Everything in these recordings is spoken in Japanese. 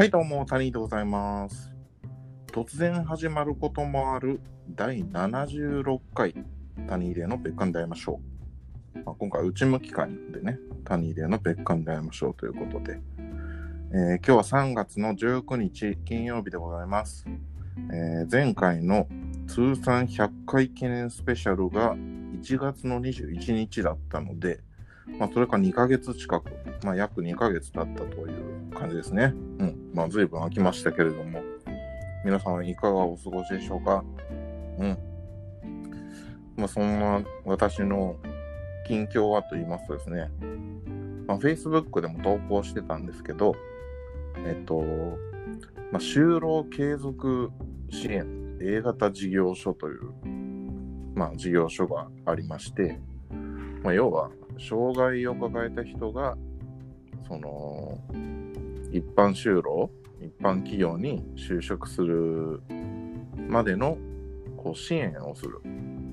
はい、どうも、谷でございます。突然始まることもある第76回谷入れの別館で会いましょう。まあ、今回、内向き会でね、谷入れの別館で会いましょうということで、えー今日は3月の19日金曜日でございます。えー前回の通算100回記念スペシャルが1月の21日だったので、まあ、それか2ヶ月近く、まあ、約2ヶ月経ったという感じですね。うん。まあ、随分空きましたけれども、皆さんいかがお過ごしでしょうか？うん。まあ、そんな私の近況はと言いますとですね、まあ、Facebook でも投稿してたんですけど、えっと、まあ、就労継続支援 A 型事業所という、まあ、事業所がありまして、まあ、要は、障害を抱えた人が、その、一般就労、一般企業に就職するまでのこう支援をする。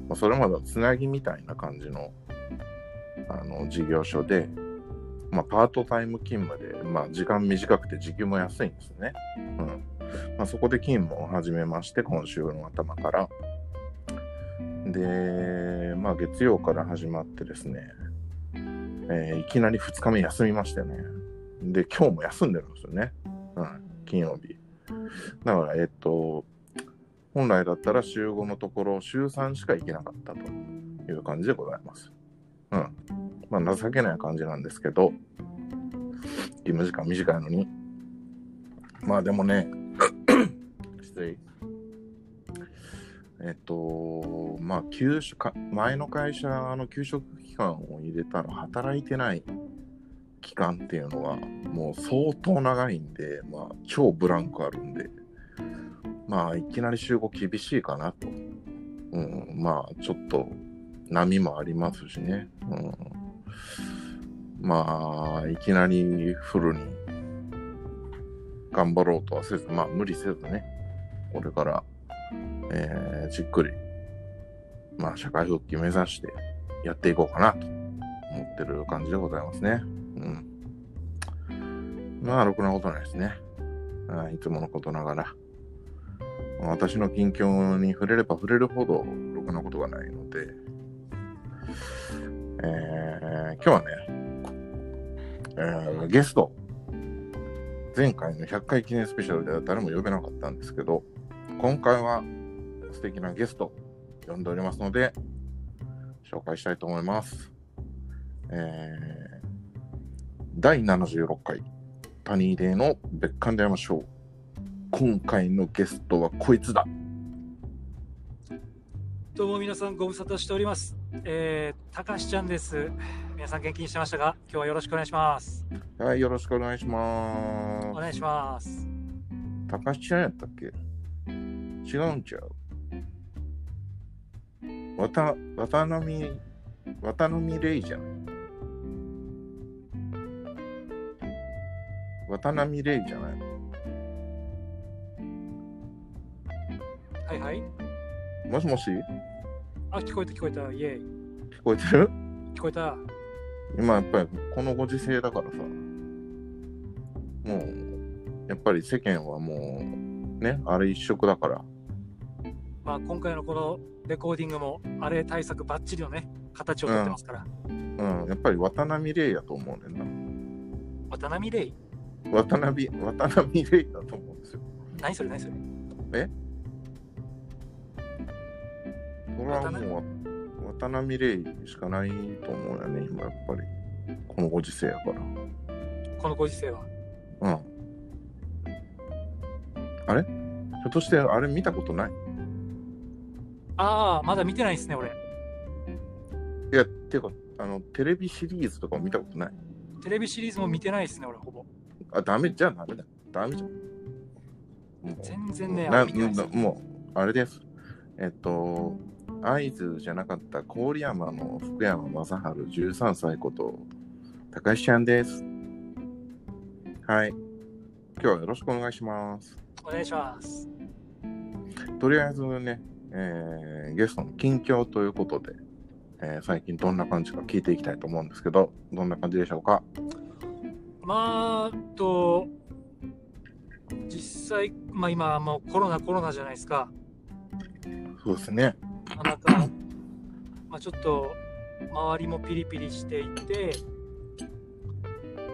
まあ、それまでのつなぎみたいな感じのあの事業所で、まあ、パートタイム勤務で、まあ、時間短くて時給も安いんですね。うんまあ、そこで勤務を始めまして、今週の頭から。で、まあ、月曜から始まってですね、えーいきなり2日目休みましてね。で、今日も休んでるんですよね。うん、金曜日。だから、えっと、本来だったら週5のところ、週3しか行けなかったという感じでございます。うん。まあ、情けない感じなんですけど、勤務時間短いのに。まあ、でもね、失礼。えっと、まあ、給食、前の会社の給食期間を入れたら働いてない期間っていうのはもう相当長いんで、まあ、超ブランクあるんで、まあ、いきなり集合厳しいかなと。うん、まあ、ちょっと波もありますしね。うん、まあ、いきなりフルに頑張ろうとはせず、まあ、無理せずね、これから、えーじっくり、まあ、社会復帰目指してやっていこうかなと思ってる感じでございますね。まあ、ろくなことないですね。あいつものことながら。私の近況に触れれば触れるほどろくなことがないので、えー今日はね、えーゲスト、前回の100回記念スペシャルでは誰も呼べなかったんですけど、今回は素敵なゲスト呼んでおりますので、紹介したいと思います。えー第76回谷デーの別館で会いましょう。今回のゲストはこいつだ。どうも皆さんご無沙汰しております。えー、たかしちゃんです。皆さん元気にしてましたが、今日はよろしくお願いします。はい、よろしくお願いします。お願いします。高橋ちゃんやったっけ？違うんちゃう？わた、渡辺、渡辺レイじゃない？渡辺レイじゃないはいはい。もしもし？あ、聞こえた聞こえた。イェイ。聞こえてる？聞こえた。今やっぱりこのご時世だからさ、もう、やっぱり世間はもう、ね、あれ一色だから、まあ今回のこのレコーディングも、あれ対策バッチリのね、形をとってますから。うん、やっぱり渡辺レイやと思うねんな。渡辺レイ渡辺、渡辺レイだと思うんですよ。何それ何それそれはもう、渡辺レイしかないと思うよね、今やっぱり。このご時世やから。このご時世は。うん。あれ？ひょっとしてあれ見たことない？ああ、まだ見てないですね、俺。いや、ていうか、あの、テレビシリーズとかも見たことない？テレビシリーズも見てないですね、俺、ほぼ。あ、ダメじゃあダメだ。ダメじゃん。もう全然ね、なもう、あれです。えっと、会津じゃなかった郡山の福山雅治13歳こと、高橋ちゃんです。はい。今日はよろしくお願いします。お願いします。とりあえずね、えーゲストの近況ということで、えー最近どんな感じか聞いていきたいと思うんですけど、どんな感じでしょうか？まあ、と、実際、まあ、今はもうコロナコロナじゃないですか。そうですね。なかなか、まあ、ちょっと周りもピリピリしていて、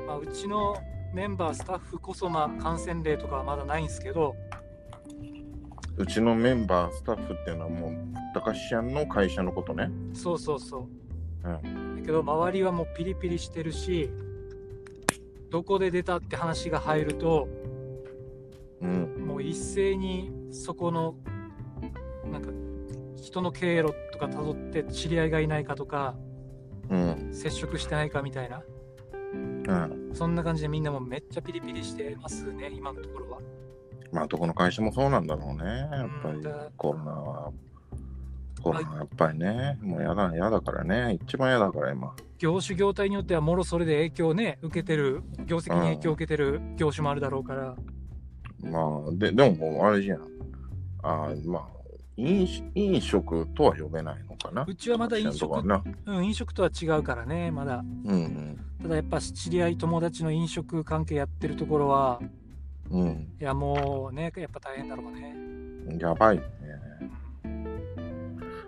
まあ、うちのメンバー、スタッフこそ、まあ、感染例とかはまだないんですけど、うちのメンバー、スタッフっていうのはもう、高橋ちゃんの会社のことね。そうそうそう。うん。だけど、周りはもうピリピリしてるし、どこで出たって話が入ると、うん。もう一斉にそこの、なんか、人の経路とか辿って知り合いがいないかとか、うん。接触してないかみたいな、うん。そんな感じでみんなもめっちゃピリピリしてますね、今のところは。まあ、どこの会社もそうなんだろうね。やっぱりコロナは。コロナやっぱりね、もうやだ、やだからね。一番やだから今。業種業態によってはもろそれで影響ね受けてる業績に影響を受けてる業種もあるだろうから、まあ、で、でもあれじゃん。ああ、まあ、飲酒飲食とは呼べないのかな。うちはまだ飲食。うん、飲食とは違うからねまだうんただやっぱ知り合い友達の飲食関係やってるところはうん。うん。いやもうねやっぱ大変だろうねやばいね。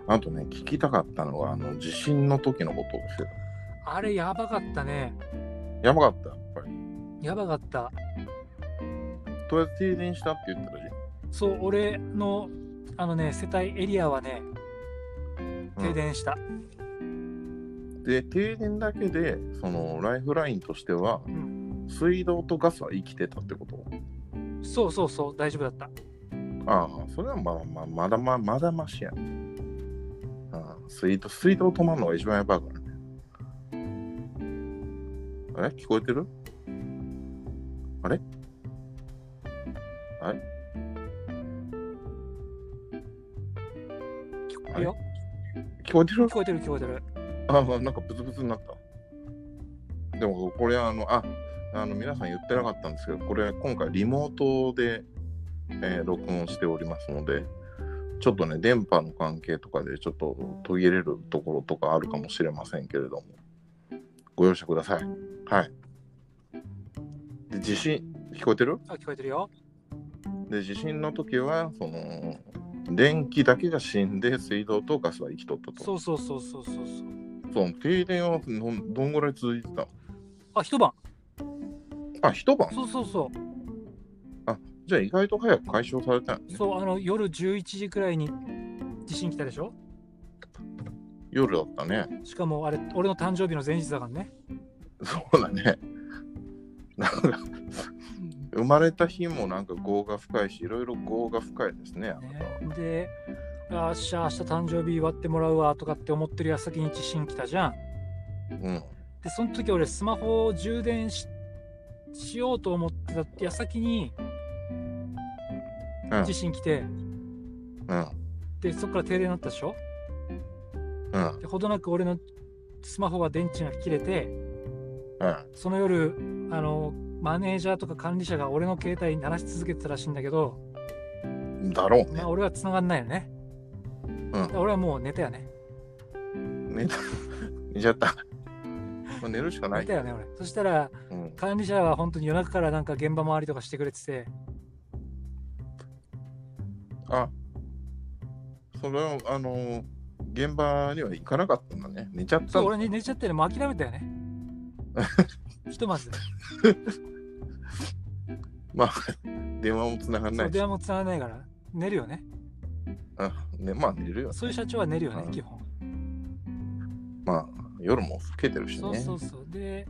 あとね、聞きたかったのが、あの、地震の時のことですよ。あれやばかったねやばかった、やっぱり。やばかったとりあえず停電したって言ってたじそう俺のあのね世帯エリアはね。停電した、うんで、停電だけで、その、ライフラインとしては、うん水道とガスは生きてたってこと？そうそうそう大丈夫だったああ、それはまだまあまだままだましやん。ああ水道、水道止まるのが一番やばいからね。え聞こえてる？あれ？あれ？聞こえるよ。聞こえてる？聞こえてる聞こえてる。あ、なんかブツブツになった。でもこれあの、あ、あの皆さん言ってなかったんですけど、これ今回リモートで、えー録音しておりますので、ちょっとね、電波の関係とかでちょっと途切れるところとかあるかもしれませんけれども、ご容赦ください。はい。で、地震、聞こえてる？あ聞こえてるよ。で、地震の時は、その、電気だけが死んで水道とガスは生きとったと。そうそうそうそうそうそう。そう停電はどんどんぐらい続いてた？のあ一晩。あ、一晩？そうそうそう。じゃあ意外と早く解消されたよね。そうあの夜11時くらいに地震来たでしょ？夜だったね。しかもあれ俺の誕生日の前日だからねそうだね。なんか、生まれた日もなんか業が深いし、いろいろ業が深いですね。あなたはねであっしゃ明日誕生日祝ってもらうわとかって思ってる矢先に地震来たじゃんうん。でその時俺スマホを充電ししようと思ってた矢先にうん。地震来てうん。でそこから停電になったでしょ？うん。でほどなく俺のスマホは電池が切れてうん。その夜あのマネージャーとか管理者が俺の携帯に鳴らし続けてたらしいんだけど、だろうねまあ、。俺は繋がんないよね、うん俺はもう寝たよね寝た。寝ちゃった。まあ寝るしかない寝た。よね俺そしたらうん。管理者は本当に夜中からなんか現場回りとかしてくれててあ、それは、あの、現場には行かなかったんだね。寝ちゃったそう俺に寝ちゃってねもう諦めたよね ひとまず まあ、電話も繋がんないう電。話も繋がらないから寝るよねあね、まあ寝るよ。そういう社長は寝るよねうん基本まあ、夜も更けてるしね。そうそうそうで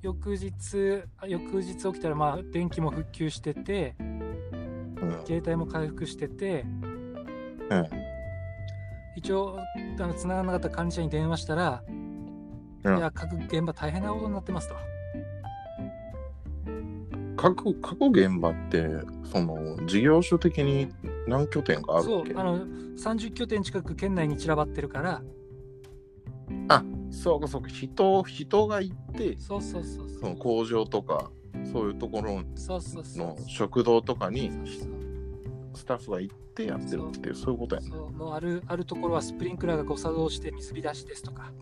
翌日あ翌日起きたらまあ電気も復旧しててうん。携帯も回復しててうん。一応あの繋がらなかった管理者に電話したら、うん。いや各現場大変なことになってますと。各各現場ってその事業所的に何拠点があるそうあの30拠点近く県内に散らばってるから。そうかそうか。人人が行ってそうそうそうその工場とかそういうところそうそうそうの食堂とかにスタッフが行ってやってるっていう。そういうことやね。そうもうあるあるところはスプリンクラーが誤作動して水浸しですとか、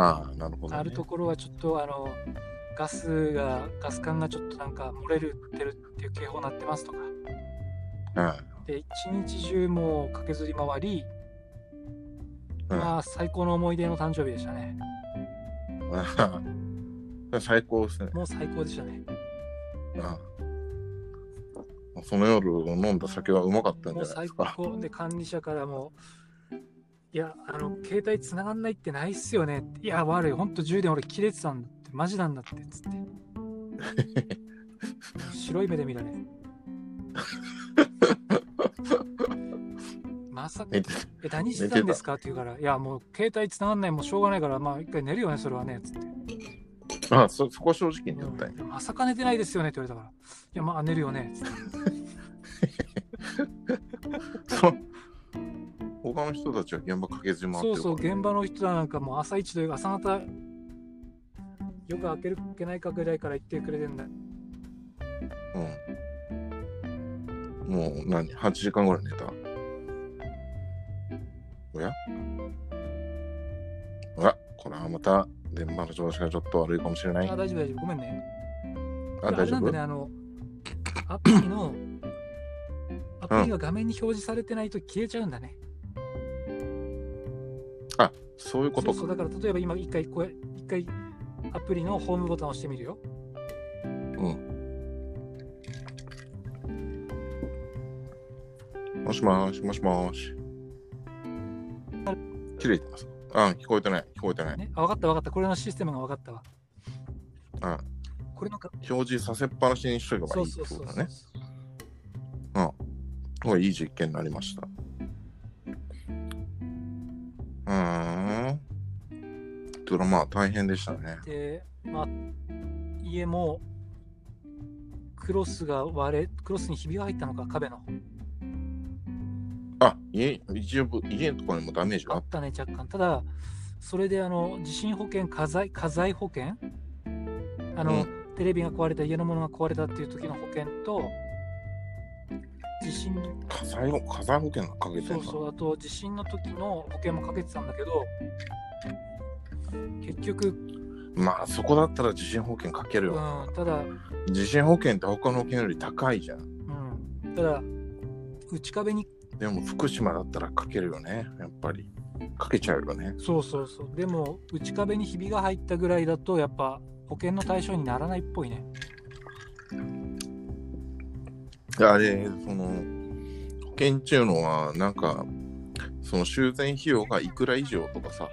ああなるほど、ね、あるところはちょっとあのガスが、ガス管がちょっとなんか漏れるってるっていう警報鳴ってますとか。はい。で、一日中もう駆けずり回り、うんまあ、最高の思い出の誕生日でしたね。最高ですね。もう最高でしたね。あその夜飲んだ酒はうまかったんじゃないですか？高で管理者からも、いや、あの、携帯繋がんないってないっすよね。って。いや、悪い、ほんと充電俺切れてたんだって、マジなんだって、つって。白い目で見られる。まさか、え、何してたんですか？って言うから、いや、もう携帯繋がんない、もうしょうがないから、まあ一回寝るよね、それはね、つって。あそそこは正直に言ったうん。まさか寝てないですよねって言われたから、いや、まあ寝るよね、つって。の人たちは現場駆けずり回ってそうそう、るから現場の人はなんかもう朝一というか朝方、よく開けるけないかぐらいから言ってくれてんだ。うん。もう何 ?8 時間ぐらい寝た？おや？あら、これはまた電波の調子がちょっと悪いかもしれない。あ、あ、大丈夫、大丈夫。ごめんね。大丈夫？れなんだね、あの、アプリの、アプリが画面に表示されてないと消えちゃうんだね。あ、そういうことか。そうそう、だから例えば今一回これ、一回アプリのホームボタンを押してみるよ。うん。もしもし、もしもし。切れてます。あ、聞こえてない。聞こえてない。ね、あ、わかったわかった。これのシステムがわかったわ。あ、これのか、表示させっぱなしにしとけばいそいうってそうそうそうことだね。これいい実験になりました。うーん。というかまあ大変でしたね。で、まあ、家も、クロスが割れ、クロスにひびが入ったのか、壁の。あ、家、一部、家のところにもダメージが？あっったね、若干。ただ、それであの地震保険、家財家財保険？あの、うテレビが壊れた、家のものが壊れたっていう時の保険と、地震、火災保、火災保険がかけてそうそう、あと地震の時の保険もかけてたんだけど、結局、まあそこだったら地震保険かけるうよ。ん、ただ、地震保険って他の保険より高いじゃん。うん、ただ、内壁に、でも福島だったらかけるよね。やっぱり。かけちゃうよね。そうそうそう、でも、内壁にひびが入ったぐらいだと、やっぱ保険の対象にならないっぽいね。あれ、その、保険っていうのは、なんか、その修繕費用がいくら以上とかさ、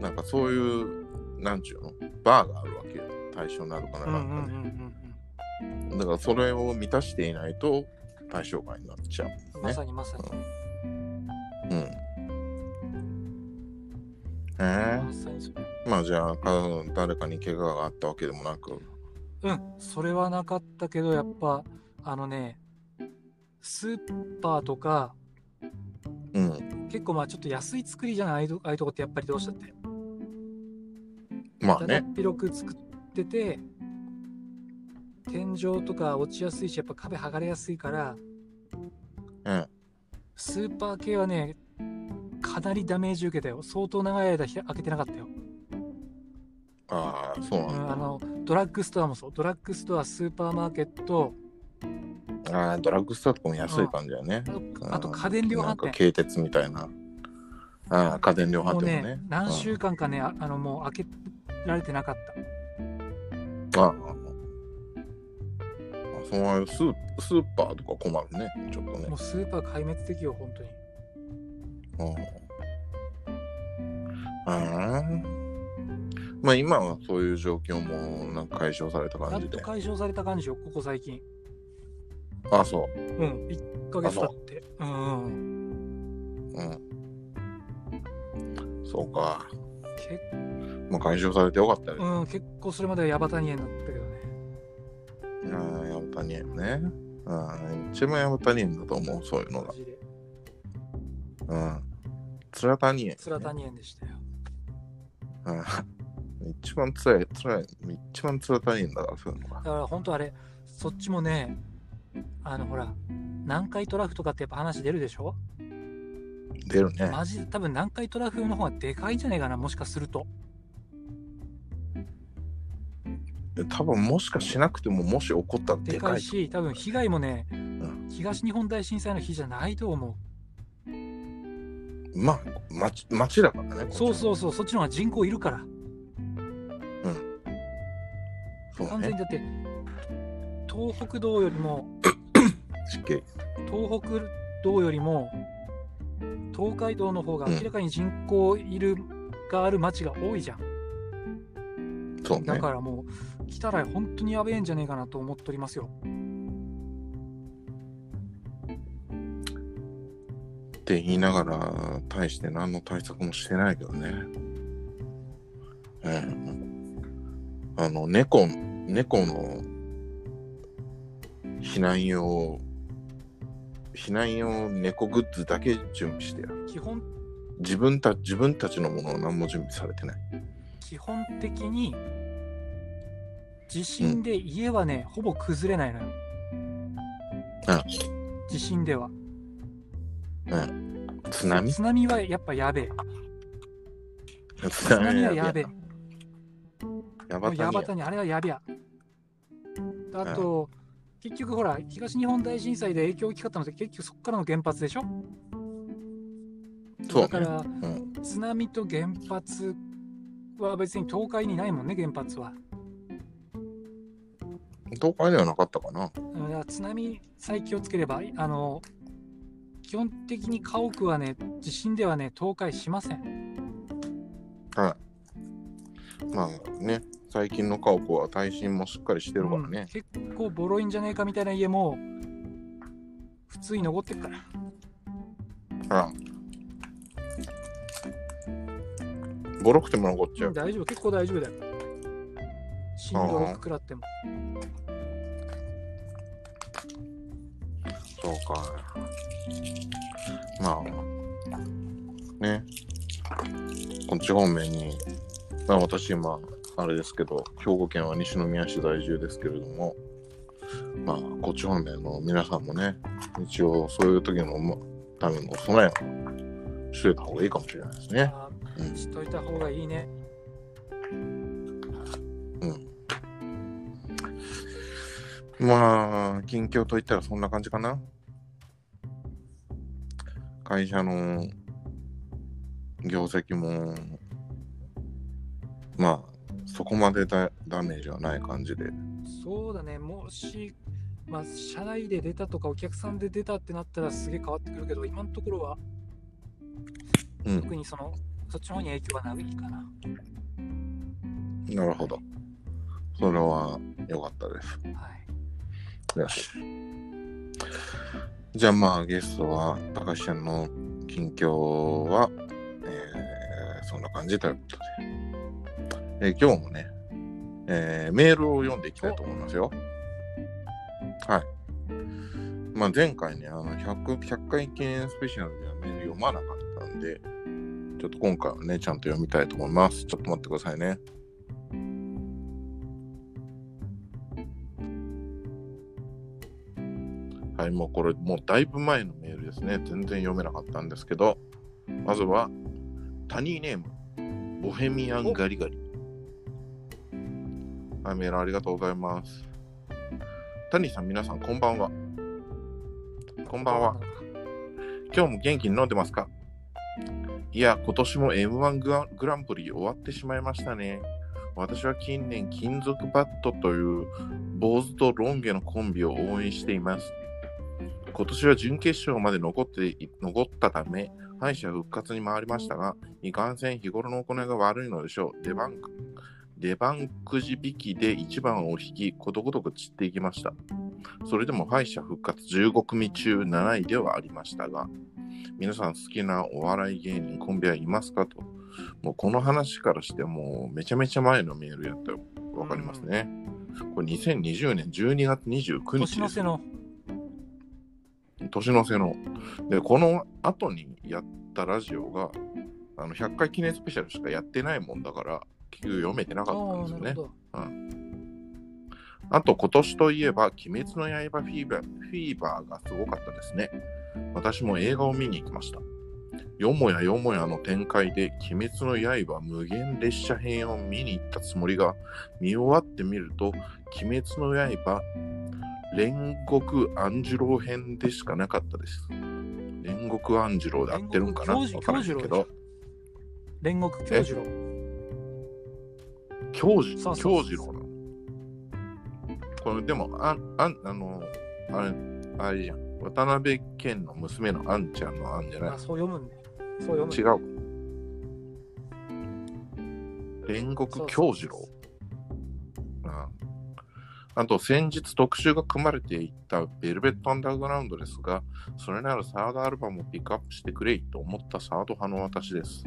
なんかそういう、なんちゅうの、バーがあるわけよ。対象になるかななんかね。うんだからそれを満たしていないと対象外になっちゃう。うん。まさにまさに。うん。えまさにそれ。ー、まあじゃあ、か誰かに怪我があったわけでもなく、うん、それはなかったけど、やっぱ、あのね、スーパーとか、うん。結構まあちょっと安い作りじゃないああいうとこってやっぱりどうしたって。まあね。広く作ってて、天井とか落ちやすいし、やっぱ壁剥がれやすいから、うん。スーパー系はね、かなりダメージ受けたよ。相当長い間ひ開けてなかったよ。ああ、そううなんん、あのドラッグストアもそう。ドラッグストア、スーパーマーケット、だ。ああ、ドラッグストアとかも安い感じだよね。あと家電量なんか販店。軽鉄みたいな。ああ、家電量販店もね。ね何週間かね、ああのもう開けられてなかった。ああ。あそういうスースーパーとか困るね。ちょっとねも。うスーパー壊滅的よ、本当に。うん。ああ。まあ今はそういう状況もなんか解消されたやっと感じで。解消された感じよ、ここ最近。あそう。うん、1ヶ月経って。うんうん。うん。そうか。けまあ解消されてよかったね。うん、結構それまではヤバタニエンだったけどね。ああ、ヤブタニエンね。ああ、一番ヤブタニエンだと思う、そういうのが。うん。ツラタニエン、ね。ツラタニエンでしたよ。うん。一番つらい、つらい、一番ツラタニエンだから、そういうのがだ。から本当あれ、そっちもね、あのほら、南海トラフとかってやっぱ話出るでしょ？出るね。マジで多分南海トラフの方がでかいんじゃないかな、もしかすると。多分もしかしなくても、もし起こったらででかい。かいし、多分被害もね、ん東日本大震災の日じゃないと思まあ、町町だからね。う。そうう。そうそう、そっちの方が人口いるから。そうね完全に。だって、東北道よりも。東北道よりも、東海道の方が明らかに人口いる、がある町が多いじゃん。そうね。だからもう、来たら本当にやべえんじゃねえかなと思っておりますよ。って言いながら、大して何の対策もしてないけどね。うん。あの、猫、猫の避難用、避難用猫グッズだけ準備してやる。基本、自分た自分たちのものは何も準備されてない。基本的に、地震で家はね、ほぼ崩れないのよ。地震では。津波？津波はやっぱやべえ。津津波はやべえ。やばたにあれはやべや。あと、結局ほら、東日本大震災で影響大きかったのって結局そこからの原発でしょ？そうねだから、うん。津波と原発は別に東海にないもんね、原発は。東海ではなかったかな。から津波さえ気をつければ、あの、基本的に家屋はね、地震ではね、倒壊しません。はい。まあね、最近の家屋は耐震もしっかりしてるからね。うん結構ボロいんじゃねえかみたいな家も、普通に残ってるから。あボロくても残っちゃう。うん大丈夫、結構大丈夫だよ。震度6食らっても。そうか。まあ、ね。こっち方面に、まあ私今、あれですけど、兵庫県は西宮市在住ですけれども、まあ、こっち方面の皆さんもね、一応そういう時のまための備えをしといた方がいいかもしれないですね。あうんしといた方がいいね。まあ、近況といったらそんな感じかな。会社の業績も、まあ、そこまでダダメージはない感じで。そうだね、もし、まあ、社内で出たとか、お客さんで出たってなったらすげえ変わってくるけど、今のところは、うん、特にその、そっちの方に影響はないかな。なるほど。それは良かったです。はい。よし。じゃあまあゲストは高橋ちゃんの近況は、えーそんな感じということで、え今日もね、えーメールを読んでいきたいと思いますよ。はい。まあ前回ね、あの 100, 100回記念スペシャルではメール読まなかったんで、ちょっと今回はね、ちゃんと読みたいと思います。ちょっと待ってくださいね。はい、もうこれ、もうだいぶ前のメールですね。全然読めなかったんですけど、まずは、タニーネーム、ボヘミアンガリガリ。はい、メールありがとうございます。タニーさん、皆さん、こんばんは。こんばんは。今日も元気に飲んでますか？いや、今年も M1 グランプリ終わってしまいましたね。私は近年、金属バットという坊主とロン毛のコンビを応援しています。今年は準決勝まで残って残ったため、敗者復活に回りましたが、いかんせん日頃の行いが悪いのでしょう。出番出番くじ引きで1番を引き、ことごとく散っていきました。それでも敗者復活15組中7位ではありましたが、皆さん好きなお笑い芸人コンビはいますかと。もうこの話からしてもうめちゃめちゃ前のメールやったよ。わかりますね。これ2020年12月29日です。年の瀬の、年の瀬の。で、この後にやったラジオが、あの100回記念スペシャルしかやってないもんだから、結局読めてなかったんですよねなるほ。ど。あと今年といえば、鬼滅の刃フィーバーフィーバーがすごかったですね。私も映画を見に行きました。よもやよもやの展開で、鬼滅の刃無限列車編を見に行ったつもりが、見終わってみると、鬼滅の刃煉獄安次郎編でしかなかったです。煉獄安次郎で合ってるんかな？わからないけど。煉獄京次郎。京次そうそうそう京次郎なの？これでも、あああの、あれ、あれじゃん。渡辺謙の娘のあんちゃんのあんじゃない？まあ、そう読むんで。そう読むんで違う。煉獄京次郎ああと先日特集が組まれていたベルベットアンダーグラウンドですが、それならサードアルバムをピックアップしてくれいと思ったサード派の私です。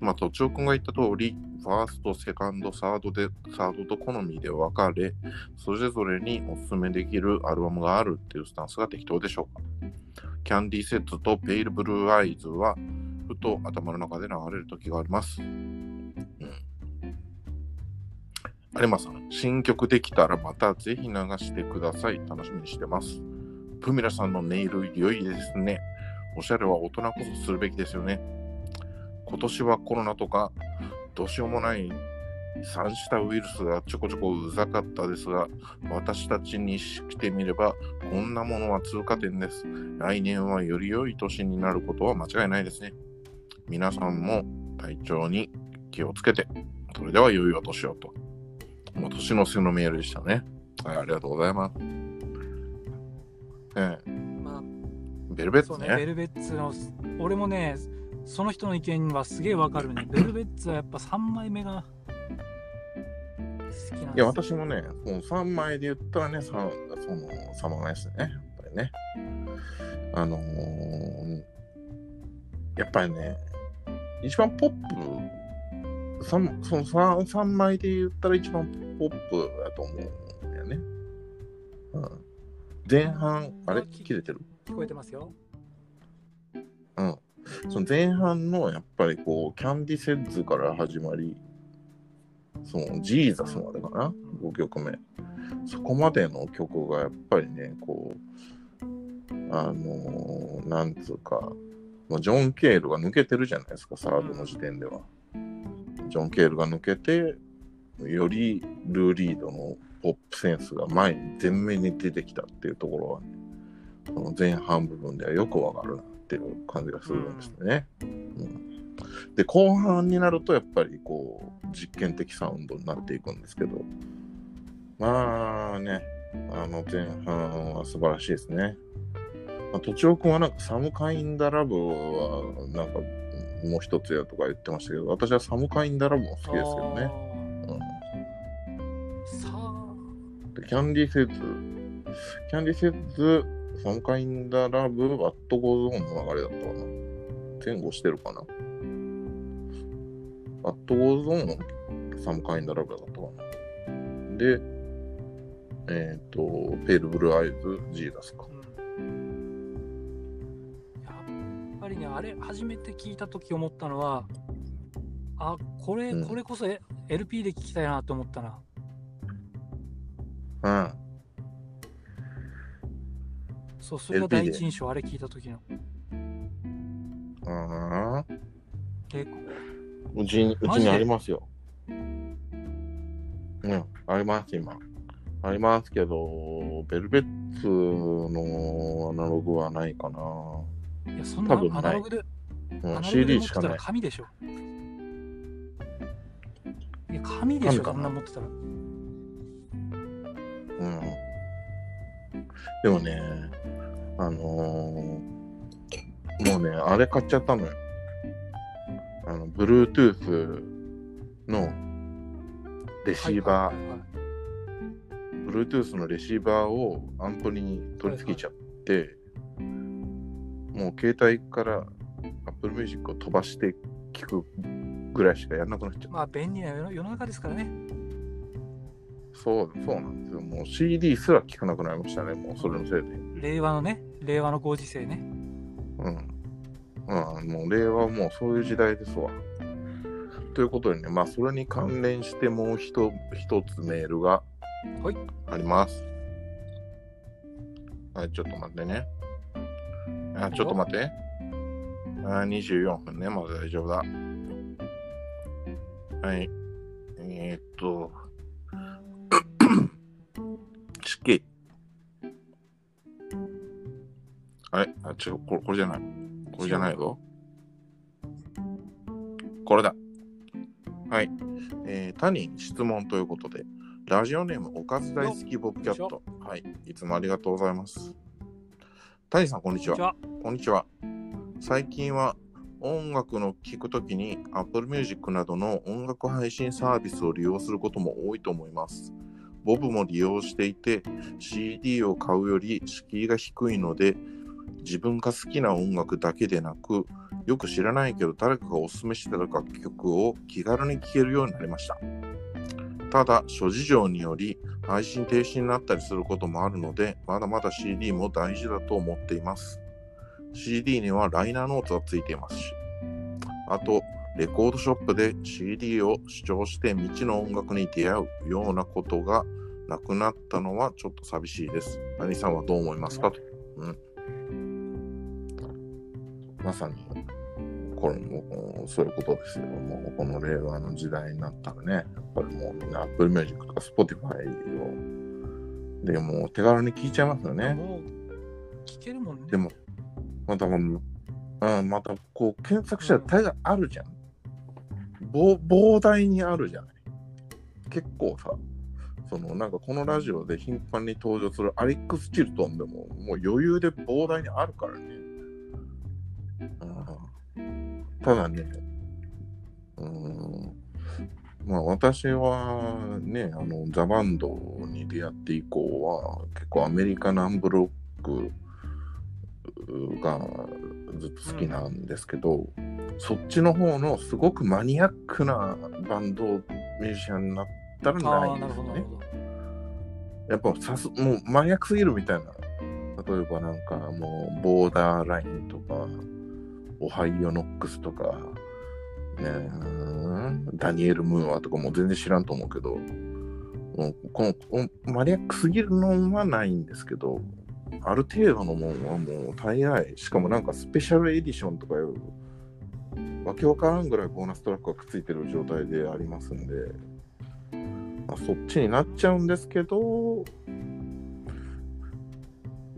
まあ、とちおくんが言った通り、ファースト、セカンド、サードで、サードと好みで分かれ、それぞれにおすすめできるアルバムがあるっていうスタンスが適当でしょうか。 Candy Says と Pale Blue Eyes は、ふと頭の中で流れる時があります。うん。有馬さん、新曲できたらまたぜひ流してください。楽しみにしてます。プミラさんのネイル良いですね。おしゃれは大人こそするべきですよね。今年はコロナとか、どうしようもない三したウイルスがちょこちょこうざかったですが、私たちにしてみれば、こんなものは通過点です。来年はより良い年になることは間違いないですね。皆さんも体調に気をつけて、それでは良いお年をと。もう年の瀬のメールでしたね。はい、ありがとうございます。ええ、まベルベッツね。ベルベッツの、俺もね、その人の意見はすげえわかるね。ベルベッツはやっぱ3枚目が好きなんですよいや、私もね、この3枚で言ったらね、さその、サマーですね。やっぱりね。あのーやっぱりね、一番ポップ、さんその 3, 三枚で言ったら一番ポップだと思うんだよね。うん、前半、あれ？切れてる？聞こえてますよ。うん。その前半のやっぱりこう、キャンディセッズから始まり、そのジーザスまでかな、5曲目。そこまでの曲がやっぱりね、こう、あのーなんつうか、まあジョン・ケールが抜けてるじゃないですか、サードの時点では。ジョン・ケールが抜けて、よりルー・リードのポップセンスが前に前面に出てきたっていうところは、その前半部分ではよくわかるなってる感じがするんですね。うん、で後半になるとやっぱりこう実験的サウンドになっていくんですけどまあねあの前半は素晴らしいですね。まあ、とちおくんはなんかサムカインダラブはなんかもう一つやとか言ってましたけど私はサムカインダラブも好きですけどね。うん、キャンディーセッツキャンディーセッツサムカインダラブバットゴーゾーンの流れだったかな。前後してるかな。What Goes On、Some Kinda Love だったかな。で、えっ、ー、と、 Pale Blue Eyes、Jesus か。やっぱりね、あれ、初めて聞いたとき思ったのは、あ、これ、これこそ LP で聞きたいなと思ったな。うん。そう、それが第一印象、あれ聞いたときの。ああ。で、うちに、うちにありますよ。うん、あります、今。ありますけど、ベルベッツのアナログはないかな。いや、そんなアナログで、うん、CD しかない。紙でしょ。いや、紙でしょ、そんな持ってたら。うん。でもね、あのーもうね、あれ買っちゃったのよ。あの、Bluetooth のレシーバー、はいはいはいはい Bluetooth のレシーバーをアンプに取り付けちゃって、もう携帯から Apple Music を飛ばして聞くぐらいしかやんなくなっちゃっまあ、便利な世の中ですからね。た。そう、そうなんですよ。もう CD すら聞かなくなりましたね、もうそれのせいで。令和のね、令和のご時世ね。うん。まあ、もう令和はもうそういう時代ですわ。ということでね、まあ、それに関連してもう一一つメールがはいあります。はい、ちょっと待ってね。あ、ちょっと待って。あー24分ね、まだ大丈夫だ。はい。えー、っと、あれあ、違う、これこれじゃない。これじゃないぞ。これだ。はい。えー、谷に質問ということで、ラジオネームおかず大好きボブキャット。はい。いつもありがとうございます。谷さん、こんにちは。こんにちは。最近は音楽の聴くときに Apple Music などの音楽配信サービスを利用することも多いと思います。ボブも利用していて CD を買うより敷居が低いので自分が好きな音楽だけでなくよく知らないけど誰かがおすすめしてた楽曲を気軽に聴けるようになりました。ただ諸事情により配信停止になったりすることもあるのでまだまだ CD も大事だと思っています。CD にはライナーノーツがついていますし、あと、レコードショップで CD を視聴して未知の音楽に出会うようなことがなくなったのはちょっと寂しいです。何さんはどう思いますか？と。うん。まさに、これもそういうことですよ。もうこの令和の時代になったらね、やっぱりもうみんな Apple Music とか Spotify を、でもう手軽に聴いちゃいますよね。もう聞けるもんね。でも、また、うん、また、こう、検索したら大概あるじゃん。膨膨大にあるじゃない。結構さ、その、なんかこのラジオで頻繁に登場するアリックス・チルトンでも、もう余裕で膨大にあるからね。うん、ただね、うん、まあ私はね、あの、ザ・バンドに出会って以降は、結構アメリカナンブロック、がずっと好きなんですけど、そっちの方のすごくマニアックなバンドミュージシャンになったらないですね。やっぱさすもうマニアックすぎるみたいな。例えばなんかもうボーダーラインとか、オハイオノックスとか、ねダニエル・ムーアとかも全然知らんと思うけど、もうこのこのマニアックすぎるのはないんですけど、ある程度のもんはもう大概、しかもなんかスペシャルエディションとかいう、わけわからんぐらいボーナストラックがくっついてる状態でありますんで、まあ、そっちになっちゃうんですけど、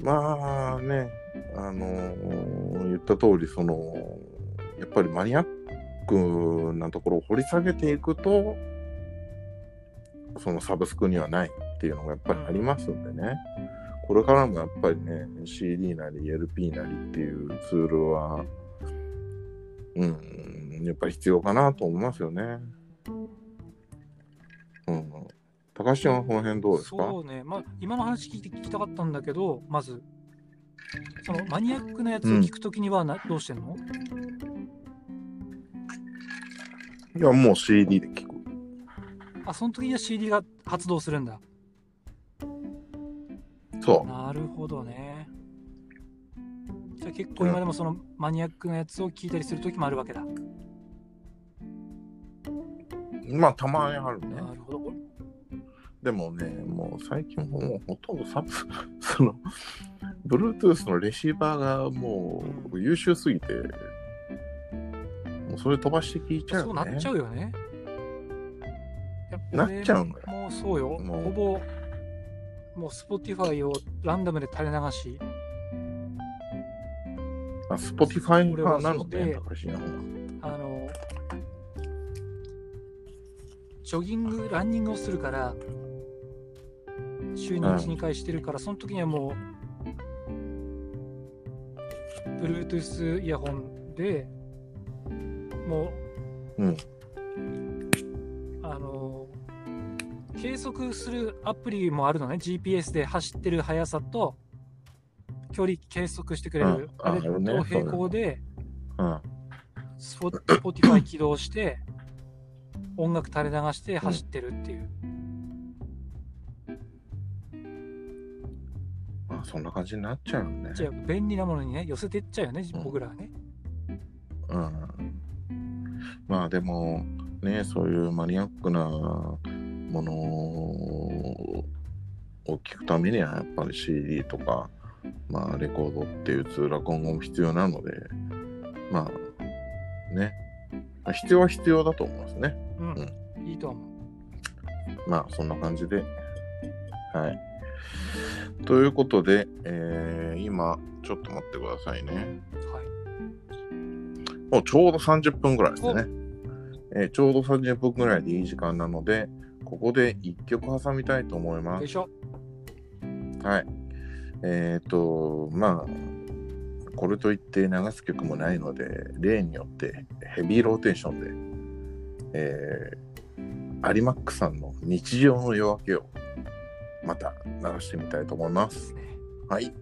まあね、あのー言った通り、その、やっぱりマニアックなところを掘り下げていくと、そのサブスクにはないっていうのがやっぱりありますんでね。これからもやっぱりね、CD なり LP なりっていうツールは、うん、やっぱり必要かなと思いますよね。うん。高橋はこの辺どうですか？そうね、まあ、今の話聞いて聞きたかったんだけど、まず、そのマニアックなやつを聞くときにはな、どうしてんの？いや、もう CD で聞く。あ、その時には CD が発動するんだ。そなるほどね。じゃあ結構今でもそのマニアックなやつを聞いたりするときもあるわけだ。う。まあ、たまにあるね。なるほど。でもね、もう最近もうほとんどサブ、その、Bluetooth のレシーバーがもう優秀すぎて、もうそれ飛ばして聞いちゃうよね。そうなっちゃうよね。なねっちゃうのよ。もうそうよ。もうほぼ、もう Spotify をランダムで垂れ流し、あ、Spotify 俺は派なのね、高橋の方は。あの、ジョギング、ランニングをするから、週に1、うん2回してるから、その時にはもう、Bluetooth イヤホンで、もう、うん。あの、計測するアプリもあるのね、GPS で走ってる速さと、距離計測してくれる、うん。ああれと並行で、うん。スポ Spotify 起動して、音楽垂れ流して走ってるっていう。あそんな感じになっちゃうよね。じゃあ便利なものにね寄せてっちゃうよね、うん、僕らはね。うん。まあでもねそういうマニアックなものを聞くためにはやっぱり CD とか、まあ、レコードっていうツールは今後も必要なのでまあね必要は必要だと思いますね。うん、うん、いいと思う。まあそんな感じではい。ということで、えー、今、ちょっと待ってくださいね。はい。もうちょうど30分ぐらいですね。えー、ちょうど30分ぐらいでいい時間なので、ここで1曲挟みたいと思います。はい。えっ、ー、と、まあ、これといって流す曲もないので、例によってヘビーローテーションで、えー、有マックさんの日常の夜明けをまた鳴らしてみたいと思います。はい。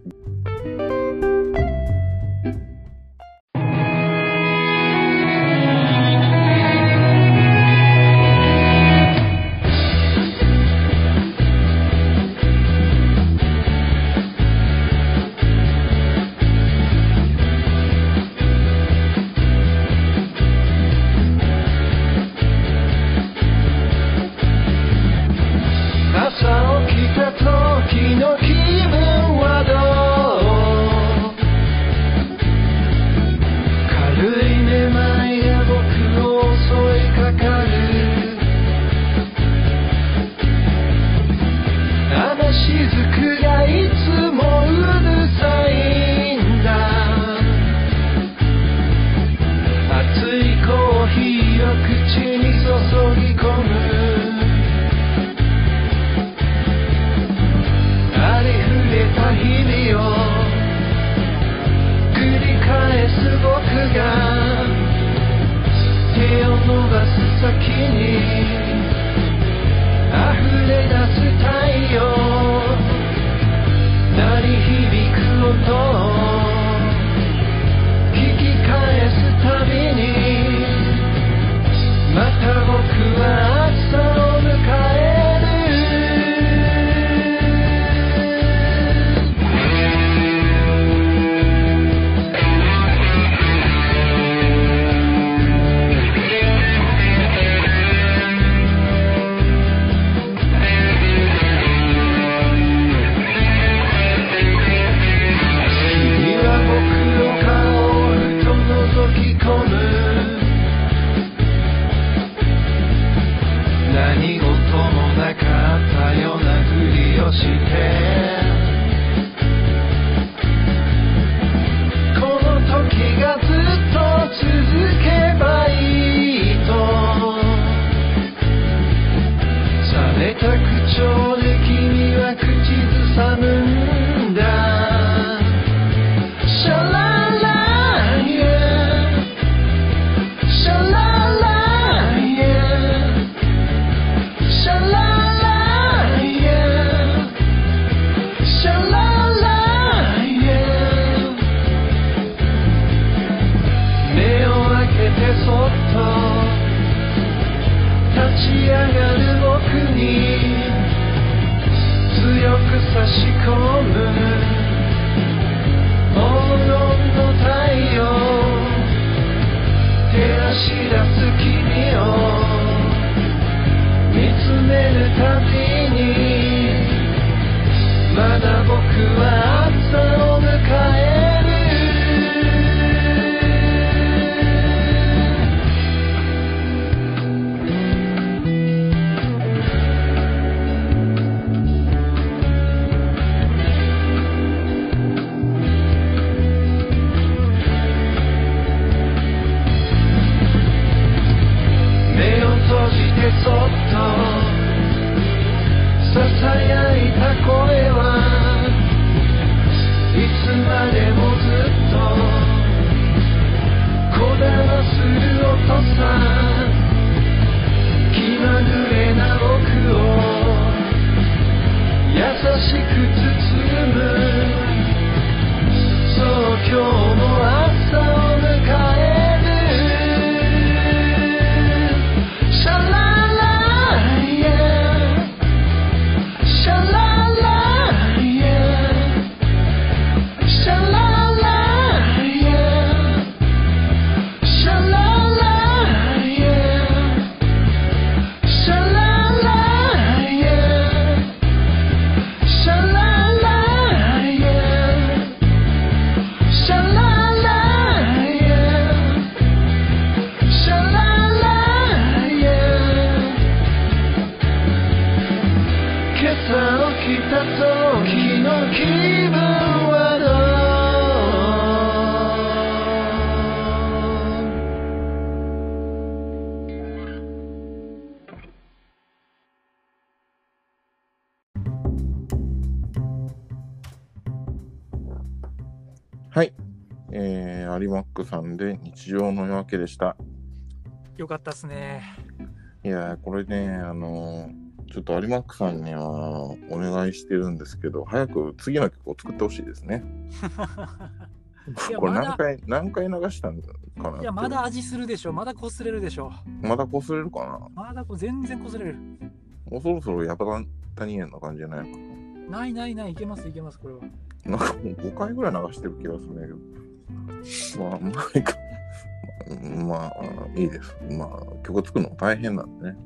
she can. はい。えー、アリマックさんで日常の夜明けでした。よかったっすね。いやー、これね、あのーちょっとアリマックさんにはお願いしてるんですけど、早く次の曲を作ってほしいですね。これ何回、何回流したんかないや、まだ味するでしょ。まだこすれるでしょ。まだこすれるかまだこ全然こすれる。なもうそろそろヤバタニエンな感じじゃないのかないないない、いけますいけます、これは。ななんかもう5回ぐらい流してる気がするんだけど。まあ、まあいいか、まあ、いいです。まあ、曲作るのも大変なんでね。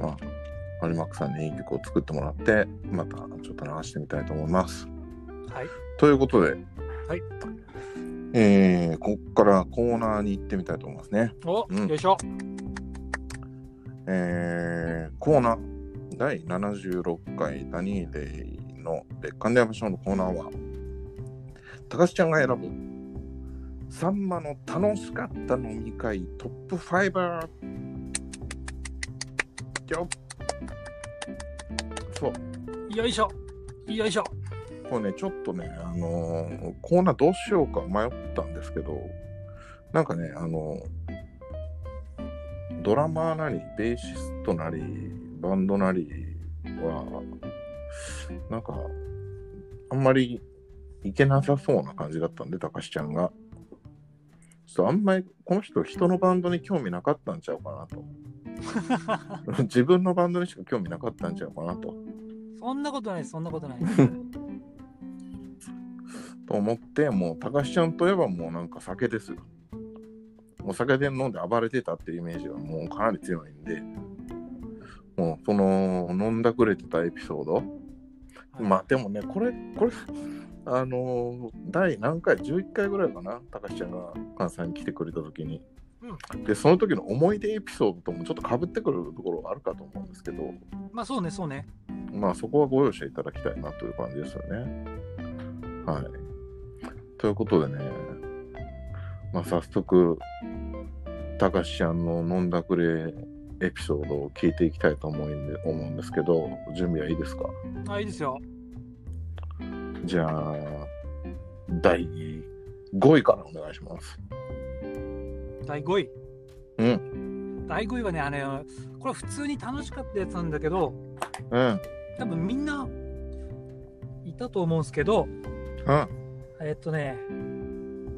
まあ、アリマックさんにいい曲を作ってもらって、またちょっと流してみたいと思います。はい。ということで、はい。えー、ここからコーナーに行ってみたいと思いますね。お、うんよいしょ。えー、コーナー第76回ダニーデイの別館でやましょうのコーナーは、高橋ちゃんが選ぶ、さんまの楽しかった飲み会トップ5。よっそう、よいしょ。よいしょ。これね、ちょっとね、あのーコーナーどうしようか迷ったんですけど、なんかね、あのドラマーなり、ベーシストなり、バンドなりは、なんか、あんまりいけなさそうな感じだったんで、高橋ちゃんが。ちょっとあんまりこの人、人のバンドに興味なかったんちゃうかなと。自分のバンドにしか興味なかったんちゃうかなと。そんなことない、そんなことない。と思って、もう、高橋ちゃんといえばもうなんか酒ですよ。お酒で飲んで暴れてたっていうイメージがもうかなり強いんで、もうその飲んだくれてたエピソード、まあでもね、これ、これ、あのー第何回、11回ぐらいかな、高橋ちゃんが関西に来てくれた時に。で、その時の思い出エピソードともちょっとかぶってくるところがあるかと思うんですけど、まあそうね、そうね。まあそこはご容赦いただきたいなという感じですよね。はい。ということでね、まあ早速、たかしちゃんの飲んだくれエピソードを聞いていきたいと思うんで思うんですけど、準備はいいですか？あ、いいですよ。じゃあ、第5位からお願いします。第5位？うん。第5位はね、あの、これ普通に楽しかったやつなんだけど、うん。多分みんないたと思うんですけど、うん。えっとね、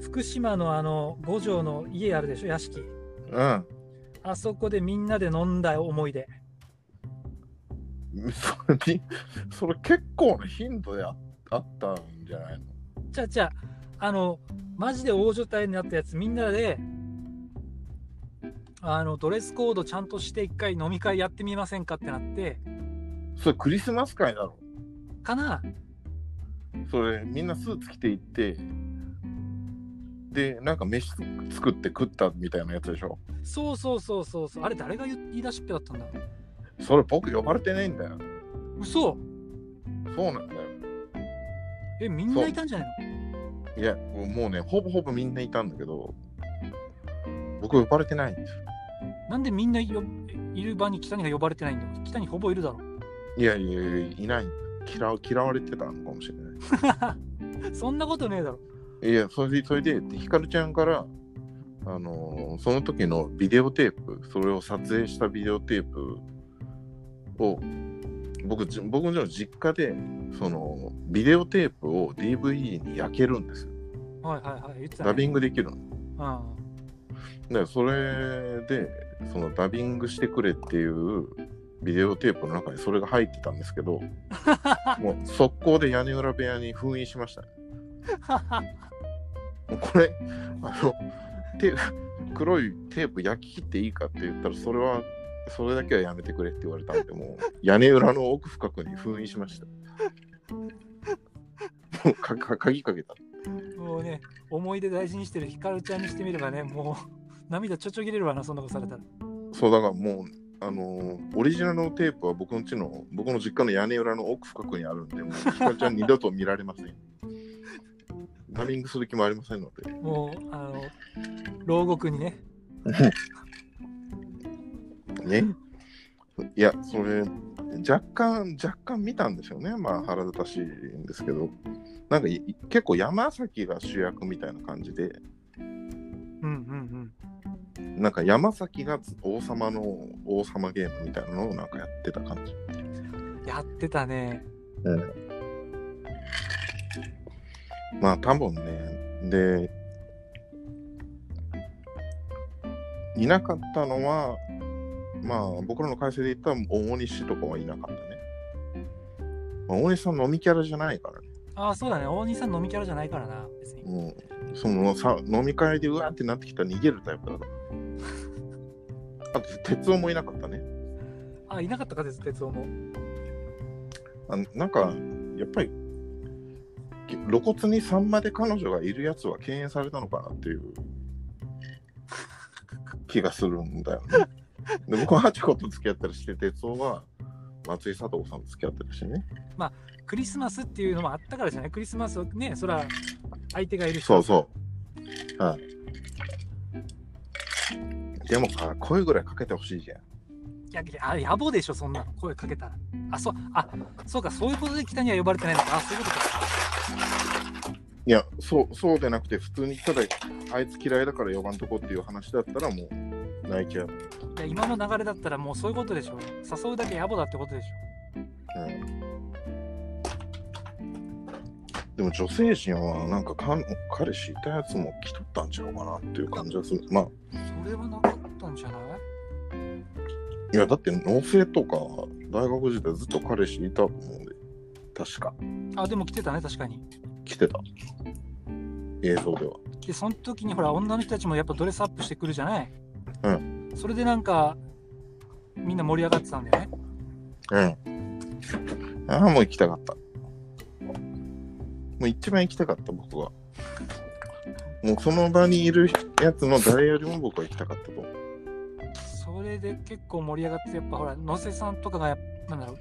福島のあの五条の家あるでしょ、屋敷。うん。あそこでみんなで飲んだ思い出。それに、それ結構な頻度でああったんじゃないの？じゃあじゃあ、あの、マジで大所帯になったやつ、みんなで、あの、ドレスコードちゃんとして一回飲み会やってみませんかってなって、それクリスマス会だろ。かな。それみんなスーツ着て行ってでなんか飯作って食ったみたいなやつでしょ？そうそうそうそうそう。あれ誰が言い出しっぺだったんだ？それ僕呼ばれてないんだよ。嘘。そうなんだよ。え、みんないたんじゃないの？いやもうねほぼほぼみんないたんだけど僕呼ばれてないんです。よなんでみんなよいる場に北にが呼ばれてないんだ？よ北にほぼいるだろ。いやいやいやいない。嫌わ嫌われてたのかもしれない。そんなことねえだろ。いやそれでそれでひかるちゃんからあのーその時のビデオテープそれを撮影したビデオテープを僕じ僕の実家でそのビデオテープを DVD に焼けるんですよはいはいはい。ダビングできるのうん。でそれでそのダビングしてくれっていうビデオテープの中にそれが入ってたんですけど もう速攻で屋根裏部屋に封印しましたね もうこれあのテ黒いテープ焼き切っていいかって言ったらそれはそれだけはやめてくれって言われたんでもう屋根裏の奥深くに封印しましたもうかか鍵かけたもうね、思い出大事にしてるヒカルちゃんにしてみればね、もう涙ちょちょぎれるわな、そんなことされたら。そうだからもうあのーオリジナルのテープは僕の家の、僕の実家の屋根裏の奥深くにあるんで、もうひかるちゃん二度と見られません。ダミングする気もありませんので。もう、あの、牢獄にね。ね。いや、それ、若干、若干見たんですよね。まあ、腹立たしいんですけど、なんかい結構山崎が主役みたいな感じで、うんうんなんか山崎が王様の王様ゲームみたいなのをなんかやってた感じ。うん。やってたね。まあ多分ね、で、いなかったのは、まあ僕らの会社で言ったら大西とかはいなかったね。まあ、大西さん飲みキャラじゃないからね。ああ、そうだね。大西さん飲みキャラじゃないからな、別に。もう、そのさ飲み会でうわーってなってきたら逃げるタイプだから。あと、哲夫もいなかったね。あ、いなかったかです、哲夫も。あなんか、やっぱり、露骨にさんまで彼女がいるやつは敬遠されたのかなっていう気がするんだよね。で僕はハチコと付き合ったりして、哲夫は松井佐藤さんと付き合ってるしね。クリスマスっていうのもあったからじゃない？クリスマスをね、そら、相手がいる人そうそう。はい。でもさ、声ぐらいかけてほしいじゃん。いや、いや、あ野暮でしょ、そんなの。声かけたら。あ、そう、あ、そうか、そういうことで北には呼ばれてないのか。あ、そういうことか。いや、そう、そうでなくて、普通にただ、あいつ嫌いだから呼ばんとこっていう話だったらもう、泣いちゃう。いや、今の流れだったらもうそういうことでしょ。誘うだけ野暮だってことでしょうんでも女性陣はなんかかん彼氏いたやつも来とったんちゃうかなっていう感じがする。まあ、それはなかったんじゃないいやだって農政とか大学時代ずっと彼氏いたと思うんで、確かあ、でも来てたね、確かに。来てた。映像では。で、その時にほら、女の人たちもやっぱドレスアップしてくるじゃない？うん。それでなんか、みんな盛り上がってたんだよね。うん。ああ、もう行きたかった。もう一番行きたかった、僕は。もうその場にいるやつの誰よりも僕は行きたかったと思う。それで結構盛り上がって、やっぱほら、野瀬さんとかがやっ、なんだろう、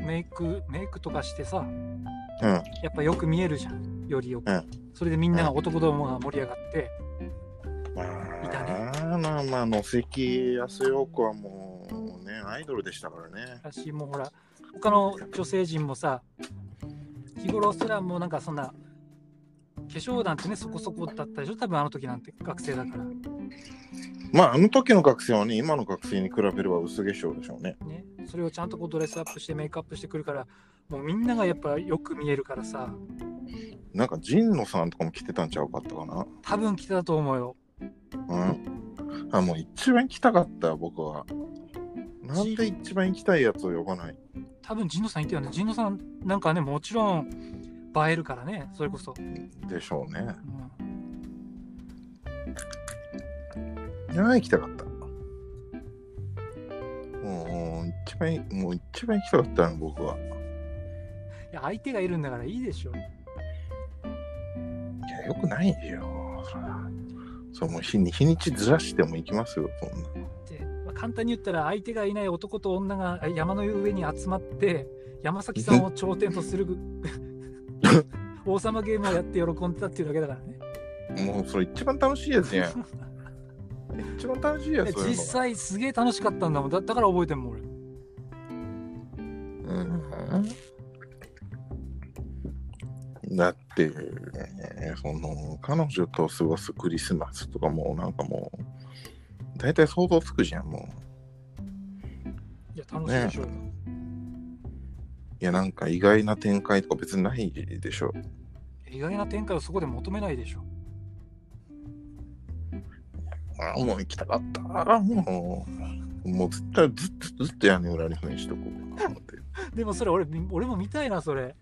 メイク、メイクとかしてさ、うん。やっぱよく見えるじゃん、よりよく。うんそれでみんなが男どもが盛り上がって、まいたねあ、まあまあ、野関康代子はもうね、アイドルでしたからね。だし、もうほら、他の女性陣もさ、日頃すらもうなんかそんな、化粧なんてね、そこそこだったでしょ、多分あの時なんて学生だから。まあ、あの時の学生はね、今の学生に比べれば薄化粧でしょうね。ね、それをちゃんとこうドレスアップしてメイクアップしてくるから、もうみんながやっぱよく見えるからさ、なんか、神野さんとかも来てたんちゃうかったかな？多分来てたと思うよ。うん。あ、もう一番行きたかった、僕は。なんで一番行きたいやつを呼ばない？多分神野さんいたよね。神野さんなんかね、もちろん映えるからね、それこそ。でしょうね。うんいや、行きたかった？もう、一番、もう一番行きたかったの、僕は。いや、相手がいるんだからいいでしょ。いや、よくないよ。そう、もう日に日にちずらしても行きますよ、そんな。で、まあ簡単に言ったら相手がいない男と女が山の上に集まって山崎さんを頂点とする 王様ゲームをやって喜んでたっていうだけだからねもう、それ一番楽しいやつやん。一番楽しいやつ、実際すげえ楽しかったんだもんだだから覚えてんもん俺。だって、ね、その、彼女と過ごすクリスマスとかもうなんかもう、大体想像つくじゃん、もう。いや楽しいでしょうよ、いや、なんか意外な展開とか別にないでしょ。意外な展開をそこで求めないでしょあもう行きたかった。もう、もう絶対ずっとずっと屋根裏に扮しとこうか思って。でもそれ俺み俺も見たいなそれ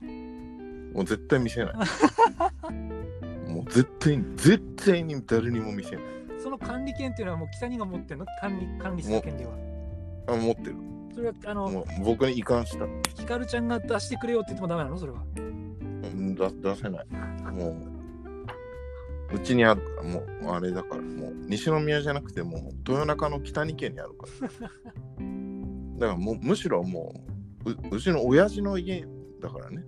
もう絶対見せない。もう絶対に、絶対に誰にも見せない。その管理権っていうのはもう北にが持ってんの？管理管理する権利はあ、持ってる。それはあのもう僕に遺憾した。ヒカルちゃんが出してくれよって言ってもダメなの？それはうん出出せない。もう、うちにあるから、もう、あれだから、もう、西宮じゃなくて、もう、豊中の北二県にあるから。だからもう、むしろもう、ううちの親父の家だからね。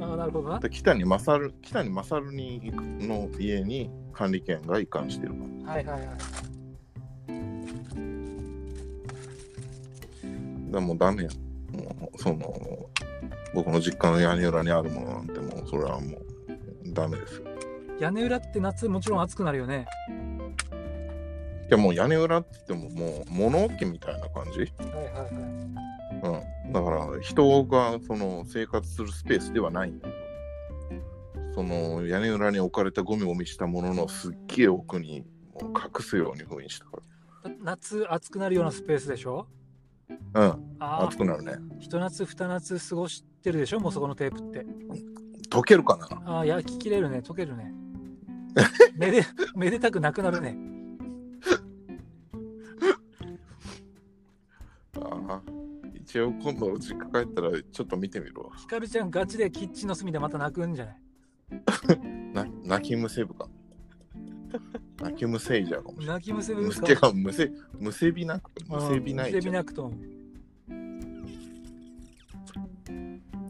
ああ、なるほどな。で北に勝る、北に勝るにの家に管理権が移管してるから。はいはいはい。だからもうダメよ。もう、その、僕の実家の屋根裏にあるものなんて、もう、それはもう、ダメですよ。屋根裏って夏もちろん暑くなるよね。いや、もう屋根裏って言っても、もう、物置みたいな感じはいはいはい。うん、だから人がその生活するスペースではないんだけどその屋根裏に置かれたゴミゴミしたもののすっげえ奥にもう隠すように封印したかだ夏暑くなるようなスペースでしょ？らうん。あ暑くなるね。あ、一夏二夏過ごしてるでしょ？もうそこのテープって。溶けるかな？ああ、焼き切れるね。溶けるね。めで、めでたくなくなるね。ああ一応今度実家帰ったらちょっと見てみるわ。ひかるちゃんガチでキッチンの隅でまた泣くんじゃない？な泣きむせぶか。泣きむせいじゃうかもしれない泣きむせぶむせがむせむせびなくむせびないむせじゃん。びなくとも。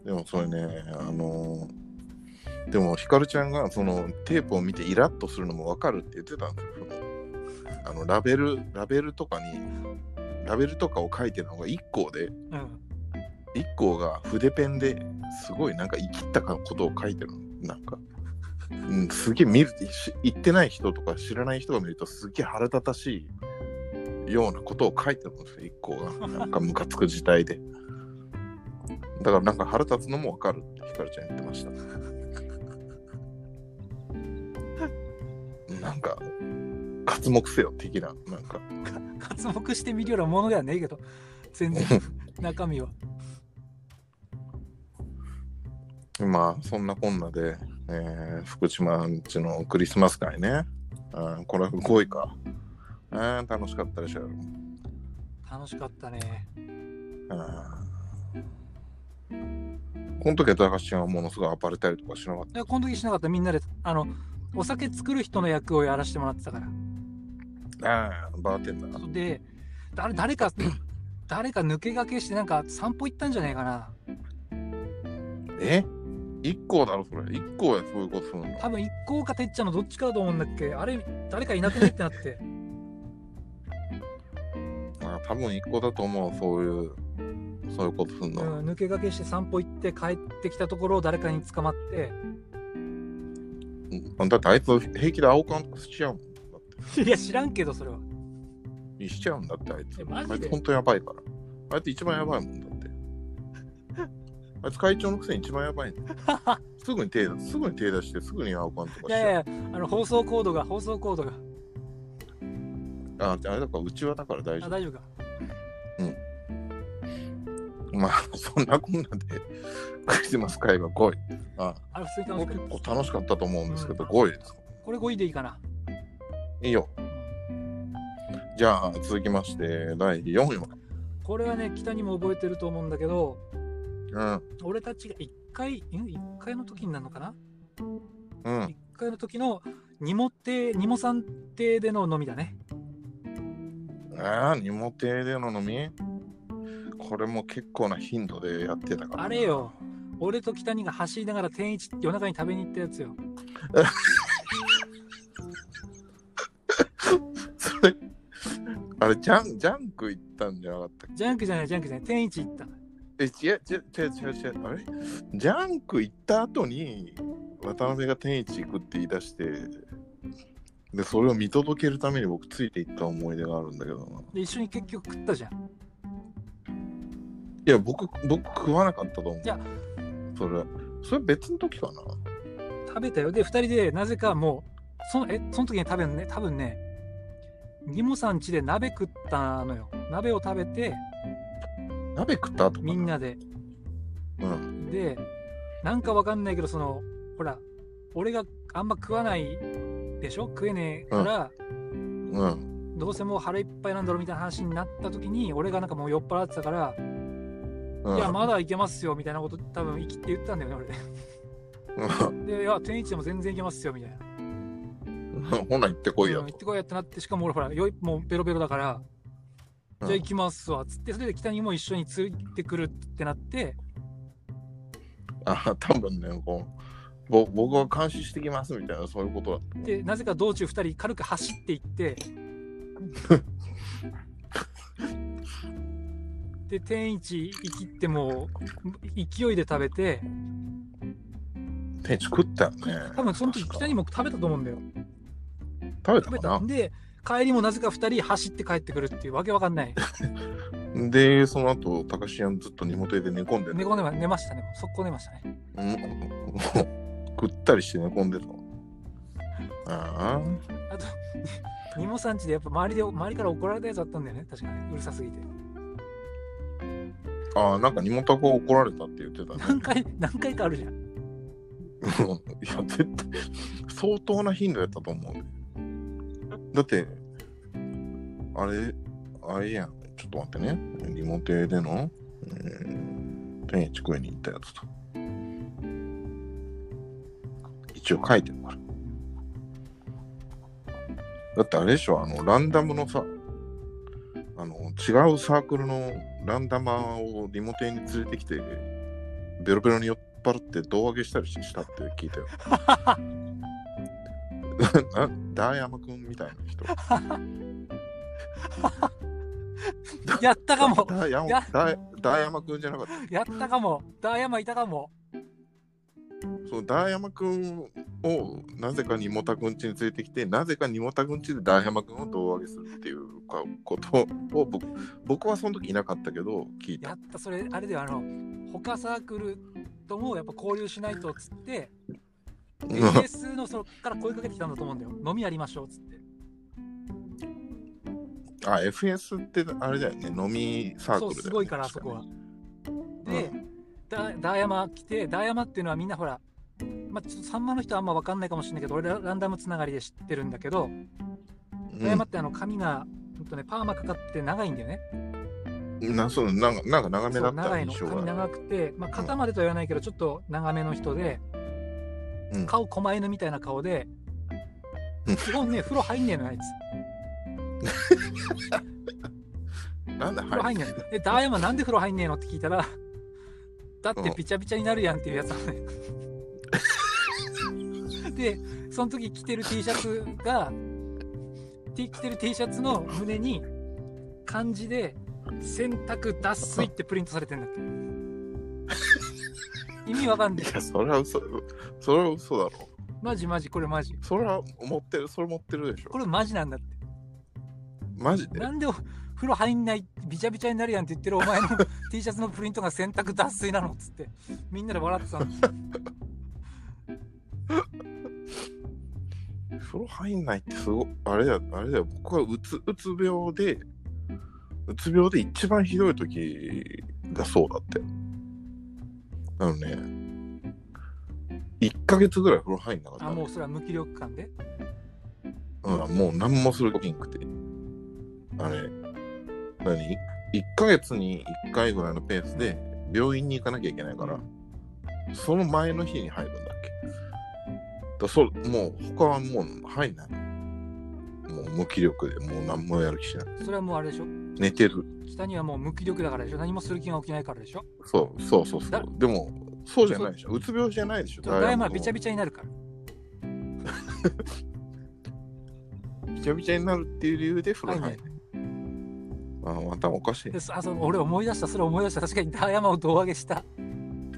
でもそれね、あのーでもひかるちゃんがそのテープを見てイラッとするのもわかるって言ってたんですよ。あのラベル、ラベルとかに、ラベルとかを書いてるのが1個で、うん。1個が筆ペンですごいなんか生きったことを書いてるの。なんか、うん、すげえ見るし言ってない人とか知らない人が見るとすげえ腹立たしいようなことを書いてるんですよ、1個が。なんかムカつく事態で。だからなんか腹立つのもわかるってひかるちゃん言ってました。なんか、活目せよ的な、なんか。活目してみるようなものではねえけど、全然 中身は。まあ、そんなこんなで、えー福島んちのクリスマス会ね。うん、これは5位か。うん、楽しかったでしょ。楽しかったね。うん。この時は高橋はものすごい暴れたりとかしなかっいやこの時しなかったみんなで、あの、お酒作る人の役をやらせてもらってたから。た。ああ、バーテンダー。で、誰誰か、誰か抜け駆けしてなんか散歩行ったんじゃねえかな。え？一個だろ、それ。一個や、そういうことするの。多分一行かてっちゃんのどっちかだと思うんだっけあれ、誰かいなくないってなって。まあ、多分一個だと思う、そういう、そういうことするうん、の。抜け駆けして散歩行って帰ってきたところを誰かに捕まって、うんだってあいつ平気で青缶とかしちゃうもん。いや、知らんけど、それは。て。しちゃうんだって、あいつ。えマジで？あいつ本当やばいから。あいつ一番やばいもんだって。あいつ会長のくせに一番やばいね。すぐに手出すぐに手出して、すぐに青缶とかし。いやいや、あの放送コードが、放送コードが。あ、あれだから、うちはだから大丈あ、大丈夫か。夫。まあ、そんなこんなで、クリスマス会が5位。あ、あれ、普通に楽しかっ結構楽しかったと思うんですけど、うん5位です。た。これ5位でいいかな。いいよ。じゃあ、続きまして、第4位は？これはね、北にも覚えてると思うんだけど、うん。俺たちが1回、ん ?1 回の時になるのかな？うん。?1 回の時のニモ亭、ニモさん亭での飲みだね。ああ、荷物亭での飲み？これも結構な頻度でやってたからな。あれよ、俺と北にが走りながら天一夜中に食べに行ったやつよ。あれ、ジャン、ジャンク行ったんじゃなかったっジャンクじゃない、ジャンクじゃない、天一行った。けえ、違う、違う、違う、違う、違う、あれ？ジャンク行った後に、渡辺が天一行くって言い出して、で、それを見届けるために僕ついて行った思い出があるんだけどな。で、一緒に結局食ったじゃん。いや、僕、僕食わなかったと思う。いや、それ、それ別の時かな？食べたよ。で、2人でなぜかもう、そのえその時に食べるね、多分ね、ニモさん家で鍋食ったのよ。鍋を食べて、鍋食った後かな？みんなで。うん。で、なんかわかんないけど、その、ほら、俺があんま食わないでしょ？食えねえから、うん。どうせもう腹いっぱいなんだろうみたいな話になった時に、俺がなんかもう酔っ払ってたから、うん、いや、まだいけますよみたいなこと多分生きって言ったんだよね、俺で、いや、天一でも全然いけますよみたいな。ほな行ってこいや行って。こいやってなって、しかも俺ほら、よいもうベロベロだから、うんじゃあ行きますわ、つって、それで北にも一緒についてくるってなって、あ、多分ね、こう、ぼ僕は監視してきますみたいな、そういうことだ。で、なぜか道中2人軽く走っていって、で、天一生きっても、勢いで食べて、天一食ったよね。多分その時確か北にも食べたと思うんだよ。食べた食べかな？たで、帰りもなぜか2人走って帰ってくるっていうわけわかんない。で、その後、高橋んずっと荷物で寝込んでね、寝込んでま寝ましたね。もう速攻寝ましたね。うん、もう食ったりして寝込んでた。ああ。あと、ニモさんちでやっぱ周りで周りから怒られたやつあったんだよね。確かに。うるさすぎて。ああ、なんか荷物が怒られたって言ってたね。何回、何回かあるじゃん。う んいや、絶対、相当な頻度やったと思うね。だって、あれ、あれやん。ちょっと待ってね。リモテでの、えー、天一食いに行ったやつと。一応書いてるから。だってあれでしょ、あの、ランダムのさ、あの、違うサークルのランダマーをリモテに連れてきて、ベロベロに酔っ払って胴上げしたりしたって聞いたよ。なダーヤマくんみたいな人。やったかも。ダーヤマやダーダーヤマくんじゃなかった。やったかも。ダーヤマいたかも。そうダーヤマくんをなぜかにもたくんちに連れてきて、なぜかにもたくんちでダーヤマくんを胴上げするっていうかことを僕僕はその時いなかったけど聞いた。やった、それ、あれではあの、他サークルともやっぱ交流しないとっつって、うん AS のそこから声かけてきたんだと思うんだよ。飲みやりましょうっつって。あ、FS ってあれだよね、飲みサークルだよ、そう、ね。すごいから、あそこは。で、うんダダーヤマ来て、ダーヤマっていうのはみんなほら、まあ、ちょっとサンマの人はあんま分かんないかもしれないけど、俺ラランダムつながりで知ってるんだけど、ダーヤマってあの髪が、ほんとね、パーマかかって長いんだよね。うん、なそうなんかなんか長めだった長いの。髪長くて、まあ、肩までとは言わないけど、ちょっと長めの人で、うん顔狛犬みたいな顔でうん、基本ね、風呂入んねえのよ、あいつ。なんだ、はい。風呂入んねえの。え、ダーヤマなんで風呂入んねえのって聞いたら、だってびちゃびちゃになるやんっていうやつなのね。で、その時着てる T シャツが、着てる T シャツの胸に漢字で洗濯脱水ってプリントされてんだって。意味わかんないい。や、それは嘘、それは嘘だろ。マジマジ、これマジ。それは持ってる、それ持ってるでしょこ。れマジなんだって。マジで？なんでお風呂入んない、びちゃびちゃになるやんって言ってるお前の T シャツのプリントが洗濯脱水なのっつって、みんなで笑ってたの。風呂入んないってすごい、あれだよ、あれだよ、僕はうつ、うつ病で、うつ病で一番ひどい時がそうだって。あのね、1ヶ月ぐらい風呂入んなかったあ、の。もうそれは無気力感で？うん、もう何もする気なくて。あれ、何 ?1 ヶ月に1回ぐらいのペースで病院に行かなきゃいけないから、その前の日に入るんだっけだそうもう他はもう入んないの。もう無気力でもう何もやる気しない。それはもうあれでしょ？寝てる。北にはもう無気力だからでしょ何もする気が起きないからでしょそうそうそうそだう。でも、そうじゃないでしょ。うつ病じゃないでしょ。ダイヤマはびちゃびびちゃになるから。ちゃびちゃになるっていう理由で風呂入はいる。あ、頭おかしいで。あそう俺思い出した、それ思い出した。確かにダイヤマを胴上げした。うん。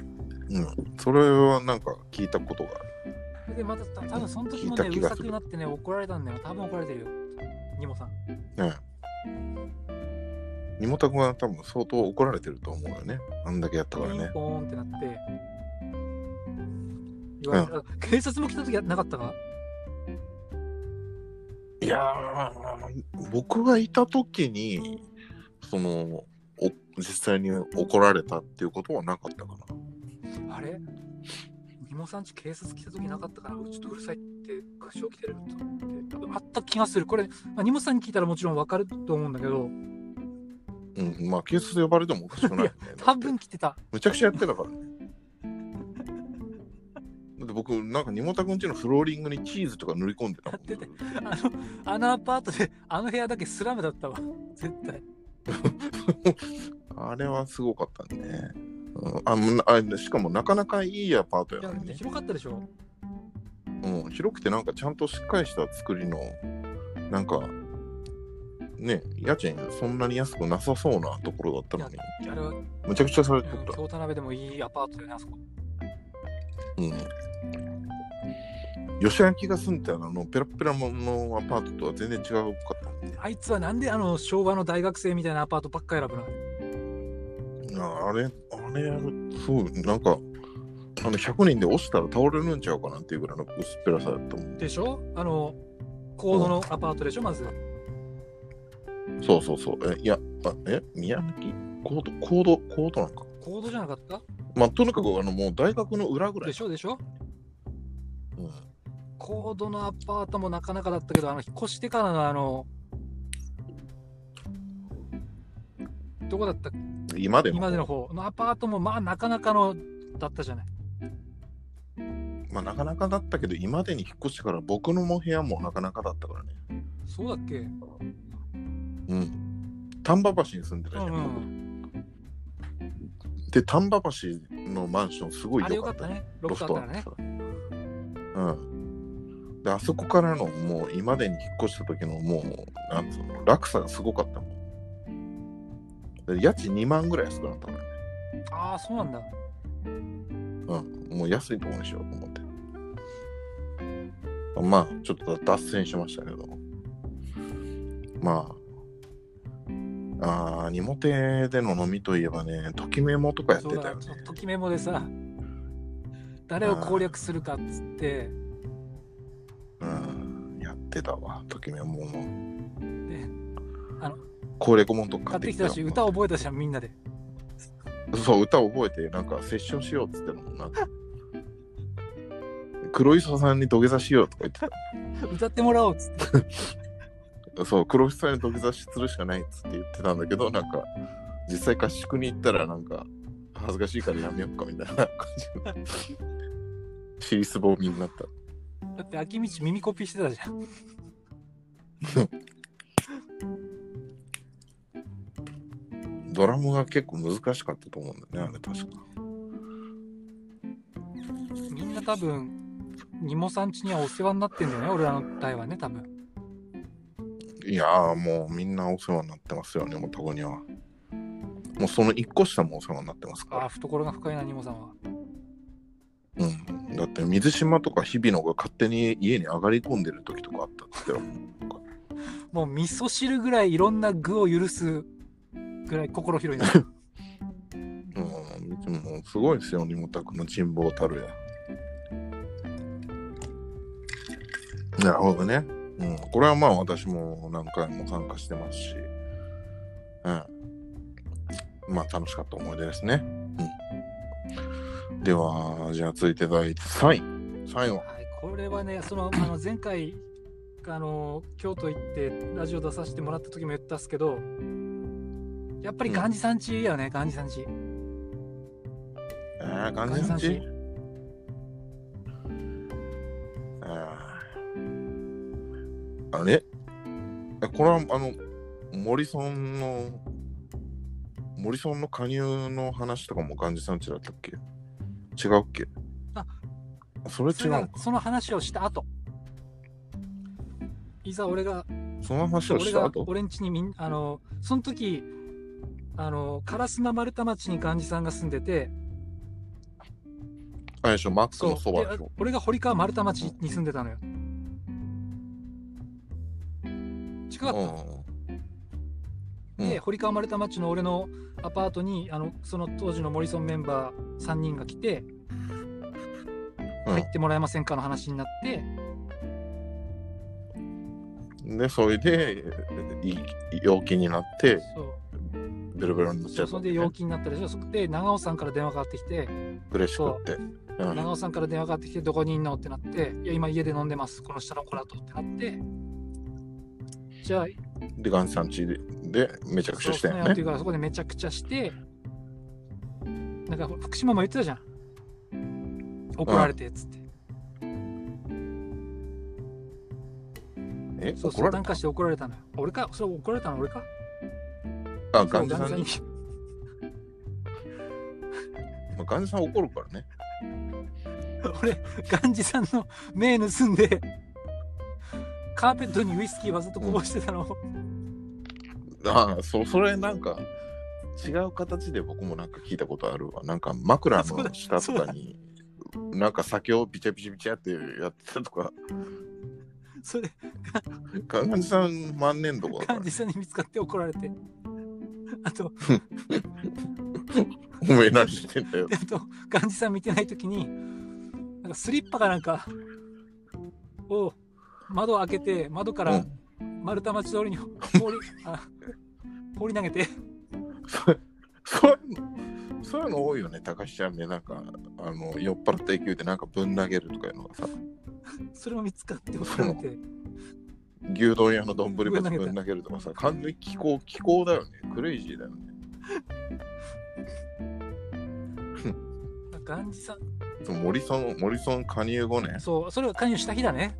それはなんか聞いたことがある。で、またた多分その時もね、うるさくなってね、怒られたんだよ。多分怒られてるよ。ニモさん。ねえ。妹君は多分相当怒られてると思うよね。あんだけやったからね。ポーンってなって。言われた、警察も来た時はなかったかいやー、僕がいた時に、その、お実際に怒られたっていうことはなかったかな。あれ？ニモさんち警察来た時なかったから、ちょっとうるさいって、合唱来てると思って。あった気がする。これ、まあ、ニモさんに聞いたらもちろんわかると思うんだけど、うん、まあ、警察呼ばれてもおかしくないよね。多分来てた。むちゃくちゃやってたからね。で僕、なんか、にもたくんちのフローリングにチーズとか塗り込んでたもん。やっててあのあのアパートであの部屋だけスラムだったわ絶対 あれはすごかったね。うん、あしかもなかなかいいアパートいややのにね、広かったでしょうん。広くてなんかちゃんとしっかりした作りの、なんか、ね、家賃そんなに安くなさそうなところだったのに、あれは、むちゃくちゃされてうんた。京田辺でもいいアパートねあそこうん。吉明が住んでたあのペラペラのアパートとは全然違うかったもんね。あいつはなんであの昭和の大学生みたいなアパートばっか選ぶの？ああれ、あれやる、そう、なんか、あの100人で押したら倒れるんちゃうかなっていうぐらいの薄っぺらさだったもん。でしょ？あのコードのアパートでしょまずそうそうそう。え、いや、あえ、宮崎？コード、コード、コードなんか？コードじゃなかった？まあ、とにかく、あの、もう大学の裏ぐらい。でしょでしょ？うん。コードのアパートもなかなかだったけどあの引っ越してからのあのどこだった？今でも。今までの方のアパートもまあなかなかのだったじゃない？まあ、なかなかだったけど、今までに引っ越してから僕のも部屋もなかなかだったからね。そうだっけ？うん。丹波橋に住んでたじゃん。うんうんで、丹波橋のマンションすごい良かったたねロフトあったらねさ。うん。で、あそこからのもう今までに引っ越した時のもう、なんつうの、落差がすごかったもん。で家賃2万ぐらい安くなったからね。ああそうなんだうん。もう安いとこにしようと思って。まあ、ちょっと脱線しましたけど。まあ、あー、荷物での飲みといえばね、ときメモとかやってたよね。ときメモでさ誰を攻略するかっつってうん、やってたわ、ときメモも。であの攻略本とか買ってきたし歌覚えたじゃんみんなでそう、歌覚えて、なんかセッションしようっつってたもんな。黒磯さんに土下座しようとか言って 歌ってもらおうっつってた。そう、黒磯さんに土下座するしかないっつって言ってたんだけど、なんか、実際合宿に行ったら、なんか、恥ずかしいからやめようかみたいな感じの。尻すぼみになった。だって秋道耳コピーしてたじゃんドラムが結構難しかったと思うんだよね、あれ確か。みんな多分ニモさん家にはお世話になってんだよね俺らの代はね多分いやー、もうみんなお世話になってますよね、もうとこには。もうその一個下もお世話になってますからああ。懐が深いなニモさんはうん、だって水島とか日比野が勝手に家に上がり込んでる時とかあったってよ もう味噌汁ぐらいいろんな具を許すぐらい心広いな うん、もうすごいですよ、リモタクの人望たるや。なるほどね。うん、これはまあ私も何回も参加してますし、うん。まあ楽しかった思い出ですね。うん。では、じゃあ続いて第3位。最後。はい、これはね、そのあの前回あの京都行ってラジオ出させてもらった時も言ったっすけど、やっぱりガンジさんちやね、ガンジさんち。えー、感じのちあれ？えこれはあのモリソンのモリソンの加入の話とかもガンジさんちだったっけ？違うっけ？あそれ違うその話をした後。いざ俺がその話を俺がした後？俺ん家にみんあのその時あの烏丸丸太町にガンジさんが住んでて。あれでしょ？マックスのそばででしょ？俺が堀川丸太町に住んでたのよ近かった、うんで堀川丸太町の俺のアパートにあのその当時のモリソンメンバー3人が来てうん。入ってもらえませんかの話になって、でそれでいい陽気になってベロベロになっちゃった。そうそれで陽気になったでしょ。そこで長尾さんから電話かかってきて。嬉しくって。うん。長尾さんから電話かかってきてどこにいんの？ってなって。いや今家で飲んでます。この下の子らと。ってなってじゃあでガンさんちでめちゃくちゃしたよね。そうそうかそこでめちゃくちゃして。なんか福島も言ってたじゃん。怒られてっつって、うん、えそうそうなんかして怒られたの俺か？それ怒られたの？俺か？あガンさんに。ガンジさん怒るからね。俺ガンジさんの目盗んでカーペットにウイスキーわざとこぼしてたのを、ああ、そそれなんか、違う形で僕もなんか聞いたことあるわ。なんか枕の下とかに、なんか酒をビチャビチャビチャってやってたとか、それ、ガンジさん万年度だからガンジさんに見つかって怒られて。あと、お前何してんだよで。あと、ガンジさん見てないときに、なんかスリッパかなんかを窓を開けて、窓からうん丸太町通りに 放りあ放り投げて、そういうのそういうの多いよね、高橋ちゃんね。なんか、あの、酔っ払った勢いでなんかぶん投げるとかいうのがさ、それも見つかって怒られて、牛丼屋の丼ぶつぶん投げたぶん投げるとかさ、完全に気候、気候だよね。クレイジーだよね。ガンジさん、そうモリソン、モリソン加入後ね。そう、それが加入した日だね。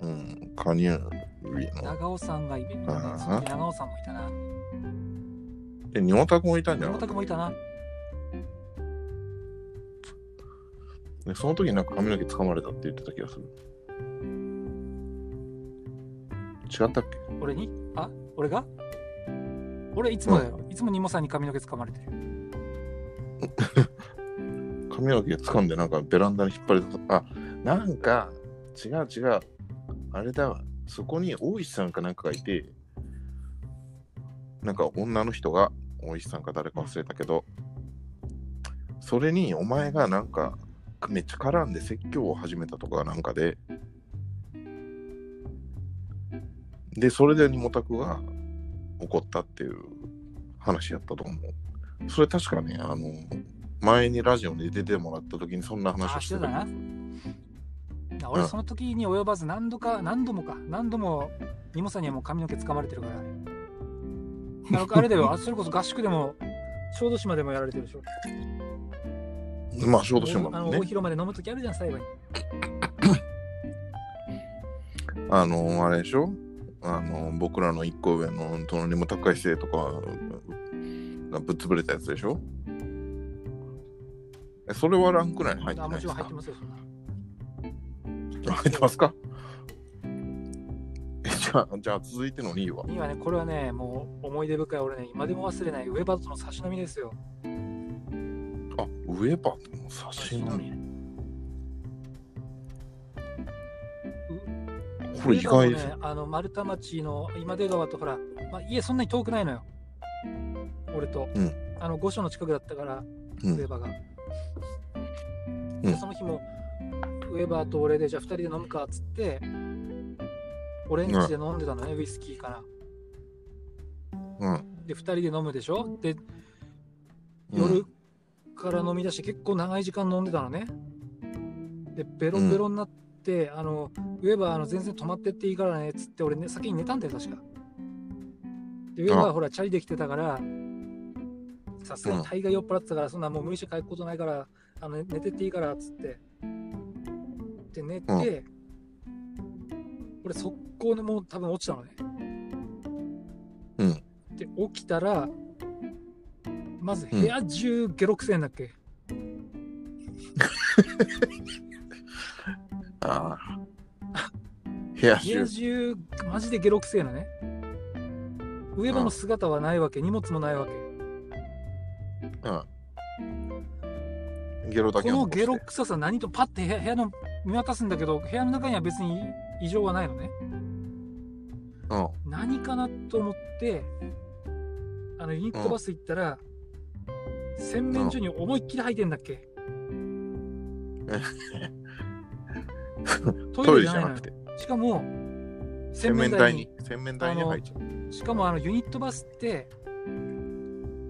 うん、加入日の。長尾さんがイベントね長尾さんもいたな。で、ニモタクもいたんじゃな大かった？田君もいたな。でその時なんか髪の毛掴まれたって言ってた気がする。違ったっけ？俺に？あ？俺が？俺いつもだよ。いつもニモさんに髪の毛掴まれてる。髪の毛掴んでなんかベランダに引っ張り出た。あ、なんか、違う違う。あれだわ。そこに大石さんかなんかがいて、なんか女の人が、大石さんか誰か忘れたけど、それにお前がなんか、めっちゃ絡んで説教を始めたとかなんかで、で、それでニモタクが怒ったっていう話やったと思う。それ確かね、あの、前にラジオに出てもらった時にそんな話をしてたあしてたな俺その時に及ばず何度か、何度もか、何度もニモさんにはもう髪の毛掴まれてるから。あのあれだよ、あそれこそ合宿でも、小豆島でもやられてるでしょ。まあ、小豆島あのもね大。広間で飲む時あるじゃん、最後に。あの、あれでしょ？あの、僕らの一個上の隣にも高い生とかがぶっ潰れたやつでしょ？え、それはランク内に入ってあもちないですか？ろん入ってますよ、そんな。入ってますかえ、じゃあ、じゃあ続いての2位は2位はね、これはね、もう思い出深い、俺ね、今でも忘れない、ウェバートの差し飲みですよ。あ、ウェバーの差し飲み。これ意外ですね、あの丸太町の今出川とほら、まあ、家そんなに遠くないのよ。俺と。うんあの御所の近くだったから、うんウェバーが。うんでその日も、ウェバーと俺で、じゃあ2人で飲むかっつって、俺ん家で飲んでたのね、ウイスキーから。うん。で、2人で飲むでしょ？で、うん夜から飲み出して結構長い時間飲んでたのね。で、ベロンベロンになって、あの、ウェバーあの全然止まってっていいからねっつって、俺ね、先に寝たんだよ、確か。で、ウェバーはほら、チャリできてたから、さすがに大概酔っ払ってたから、そんなもう無理して帰ることないから、あの寝てっていいからっつって。で、寝て、俺、速攻でもう多分落ちたのね。うん。で、起きたら、まず部屋中ゲロくせえんだっけ、ああ。部屋部屋中。中、マジでゲロくせえのね。ウェバの姿はないわけ、荷物もないわけ。うん。ゲロだけこのゲロ臭さ、何とパッて部屋の見渡すんだけど、部屋の中には別に異常はないのね。うん。何かなと思って、あのユニットバス行ったら、洗面所に思いっきり入ってんだっけ、トトイレじゃなくて、しかも、洗面台に、洗面台に入っちゃう。しかもあのユニットバスって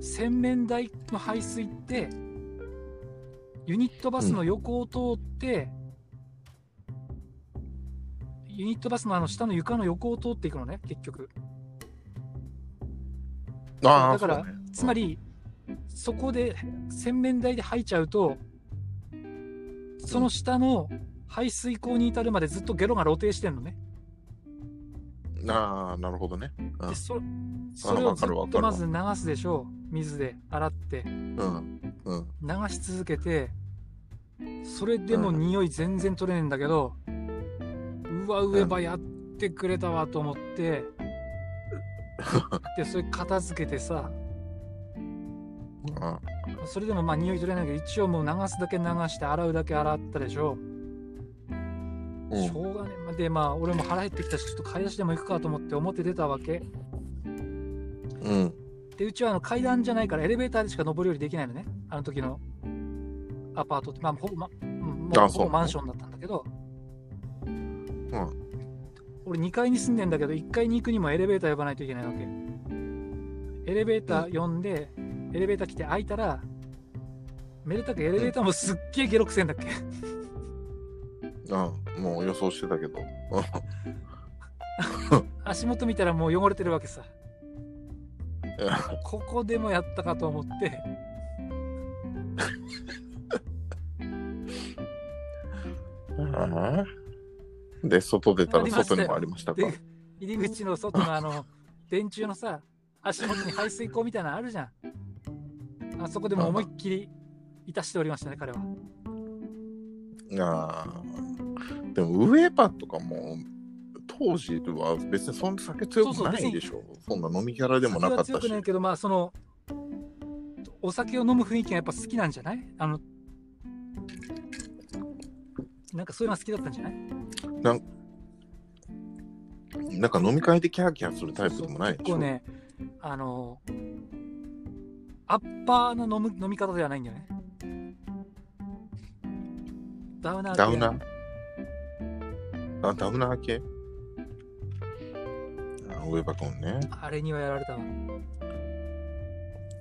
洗面台の排水ってユニットバスの横を通って、ユニットバスのあの下の床の横を通っていくのね結局ああ、だからねつま、り、そこで洗面台で吐いちゃうとその下の排水口に至るまでずっとゲロが露呈してんのねああ、なるほどね。でそそれをずっとまず流すでしょ？う水で洗ってうん。うん。流し続けてそれでも匂い全然取れねえんだけど、うわ上ばやってくれたわと思って、でそれ片付けてさ。あそれでもまあ匂い取れないけど一応もう流すだけ流して洗うだけ洗ったでしょ、うん。しょうがねえ。でまあ俺も腹減ってきたしちょっと買い出しでも行くかと思って表出たわけ。うん。でうちはあの階段じゃないからエレベーターでしか上り下りできないのね。あの時のアパートってまあほぼ,、まほぼマンションだったんだけど、俺2階に住んでんだけど1階に行くにもエレベーター呼ばないといけないわけ。エレベーター呼んで、エレベーター来て開いたらめでたくエレベーターもすっげえゲロくせえんだっけ、ああ、もう予想してたけど。足元見たらもう汚れてるわけさ。ここでもやったかと思って。ああで、外出たら外にもありましたか？で入り口の外のあの電柱のさ足元に排水溝みたいなのあるじゃんあそこでも思いっきりいたしておりましたね彼はああ。でも、ウェーパーとかも、当時は別にそんな酒強くないでしょ。そんな飲みキャラでもなかったし強くな。いけどまあそのお酒を飲む雰囲気がやっぱ好きなんじゃない？あのなんかそういうのが好きだったんじゃない？なんか飲み会でキャーキャーするタイプでもないでしょ？結構ねあのアッパーな飲む飲み方ではないんだよねダウナー系ダウナー？あ、ダウナー系？あウェーバー君ね。あれにはやられたわ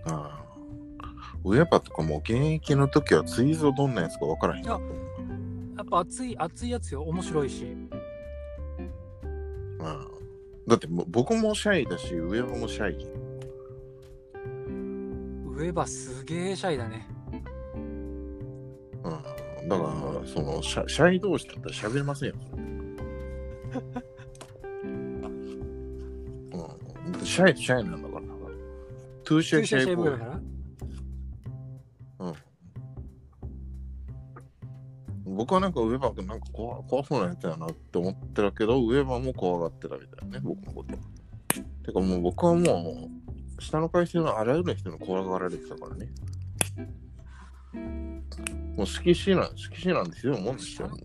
ああ。ウェーバーとかもう現役の時はツイーズをどんなやつか分からへん熱い熱いやつよ。面白いし。ああだってもう僕もシャイだし、ウェーバーもシャイ。ウェバすげえシャイだね。うん、だから、そのシャ、シャイ同士だったら喋れませんよ。うん、シャイとシャイなんだから。 Too Shy Shy Boy 僕はなんかウェーバー君なんか怖怖そうなやつやなって思ってたけど、ウェーバーも怖がってたみたいなね、僕のこと。てかもう僕はもう、下の階級のあらゆる人に怖がられてたからね。もう色紙なん、色紙なんてひどいもんですよ。もう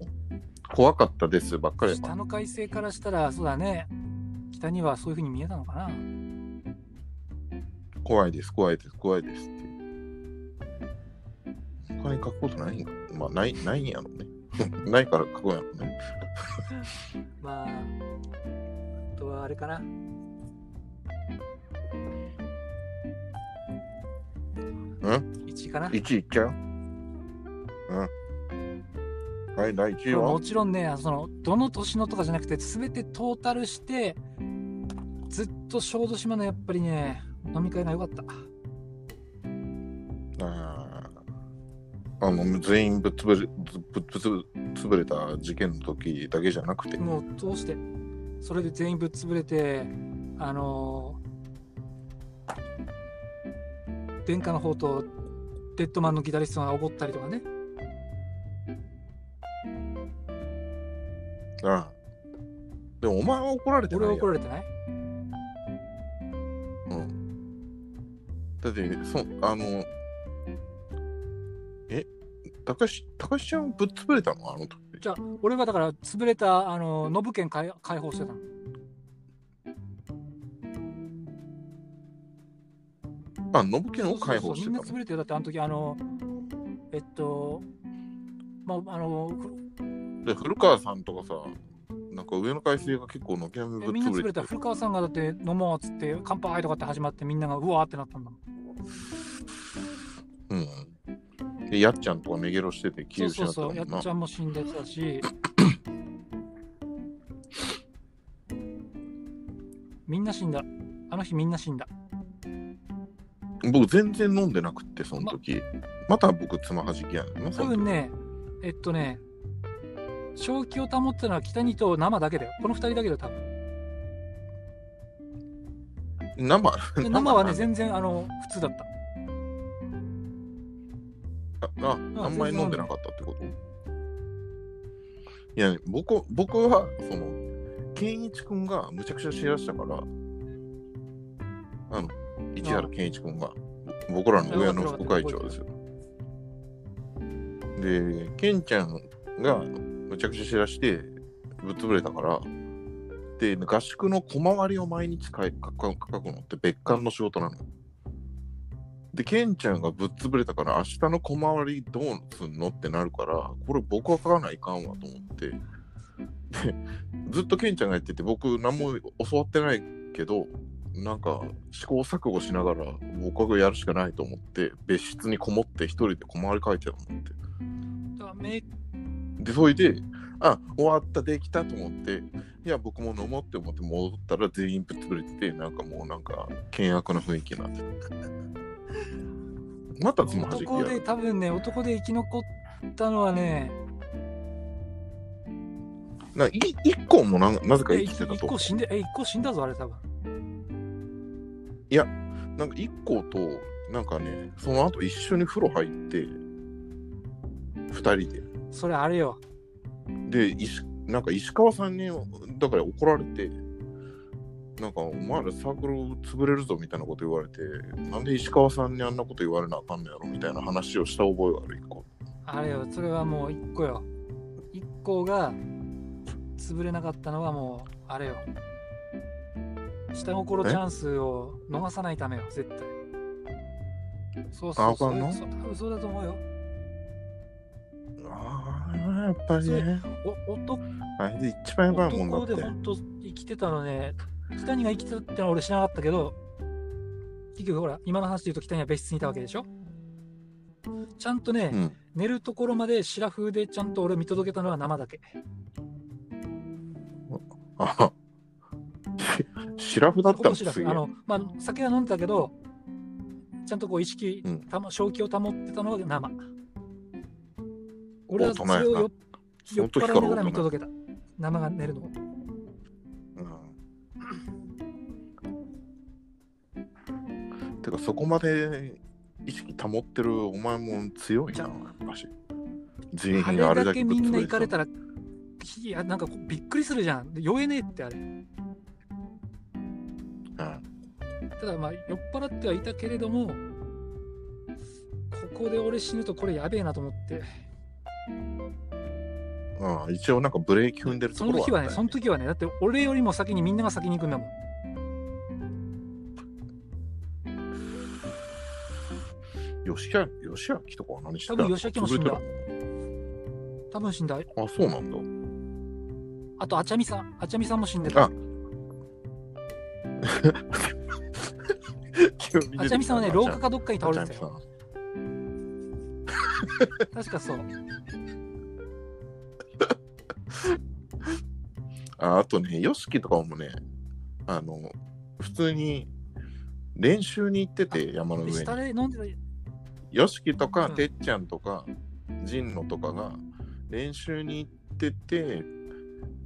怖かったですばっかり下の改正からしたらそうだね北にはそういう風に見えたのかな怖いです、怖いです、怖いですって。他に書くことない？んかまあ、ない、ないんやろね。ないから書くんやろね。まああとはあれかな。うん？1かな。1位いっちゃう？うん。はい、第1位は？もちろんねそのどの年のとかじゃなくて全てトータルしてずっと小豆島のやっぱりね飲み会が良かったの、全員ぶっ潰れ、ぶっ潰潰れた事件の時だけじゃなくて、もうどうしてそれで全員ぶっ潰れてあのー殿下の方とデッドマンのギタリストが怒ったりとかねああでもお前は怒られて俺ないよ。は怒られてないうん。だって、そあの、え、高橋、高橋ちゃんぶっ潰れたの？あの時。じゃあ俺はだから潰れたあのノブ券解解放してたの。あ、ノブケンを解放してたの？みんな潰れてよだってあの時あのえっとまああので、古川さんとかさ、なんか上の階級が結構軒並みぶっみんな潰れた。古川さんがだって飲もうっつって乾杯とかって始まってみんながうわーってなったんだもん。うん。で、やっちゃんとかめげろしてて気そうを失ったもんな。そうそうやっち。ゃんも死んでたし。みんな死んだ。あの日みんな死んだ。僕全然飲んでなくって、その時。また僕つまはじきやねん多分ねえっとね正気を保ってたのは北にと生だけだよ。この二人だけだよ多分。生？で生はね、然全然あの普通だった。あああんまり飲んでなかったってこと？いや、ね、僕僕はその健一君がむちゃくちゃ知らしたからあの市原健一君が僕らの親の副会長ですよ。で健ちゃんがむちゃくちゃ知らしてぶっ潰れたからで合宿の小回りを毎日書くのって別館の仕事なので、ケンちゃんがぶっ潰れたから、明日の小回りどうすんのってなるから、これ僕は書かないかんわと思って。で、ずっとケンちゃんがやってて、僕何も教わってないけど、なんか試行錯誤しながら僕はやるしかないと思って、別室にこもって一人で小回り書いてたと思って。だからめで、それで、あ、終わった、できたと思って、いや、僕も飲もうって思って戻ったら全員ぶっ潰れてて、なんかもうなんか険悪な雰囲気になってた。またつまはじきや男でる。多分ね、男で生き残ったのはね、ない一個もななぜかえ生きてたと一個。死んで、え、一個死んだぞ、あれ多分。なんか一個と、なんかね、その後一緒に風呂入って、二人で。それあれよ。で、石なんか石川さんに、だから怒られて、なんかお前らサークル潰れるぞみたいなこと言われて、なんで石川さんにあんなこと言われなあかんのやろみたいな話をした覚えがある、一個。あれよ、それはもう一個よ。一個が潰れなかったのはもう、あれよ。下心チャンスを逃さないためよ、絶対。そうそうそう。あそう多分そうだと思うよ。ああ、やっぱりね。お男あれで一番やばいもんだって。男で本当生きてたのね、北谷が生きてたってのは俺知らなかったけど、結局ほら、今の話で言うと北谷は別室にいたわけでしょ？ちゃんとね、うん。寝るところまでシラフでちゃんと俺見届けたのは生だけ。あしシラフだった。んですあの、まあ、酒は飲んでたけど、ちゃんとこう意識、うんたま正気を保ってたのが生。俺はそれをよ酔っ払いながら見届けた。生が寝るのてかそこまで意識保ってるお前も強いな、やっぱし。全員あれだけみんな行かれた。たら、いや、なんかびっくりするじゃん。で酔えねえってあれ。うんただまあ酔っ払ってはいたけれどもここで俺死ぬとこれやべえなと思ってうん、一応なんかブレーキ踏んでるとそころの時はね。そのあったよ時はねだって俺よりも先にみんなが先に行くんだもん。吉明吉明とかは何してた？多分吉明も死んだ。多分死んだ。るあ、そうなんだ。あとあちゃみさん。あちゃみさんも死んでた。あ。あちゃみさんはね廊下かどっかに倒れてたよ。み確かそうあ あとね、ヨシキとかもね、あの、普通に練習に行ってて、山の上に。で下で飲んでたヨシキとか、うんてっちゃんとか、ジンノとかが練習に行ってて、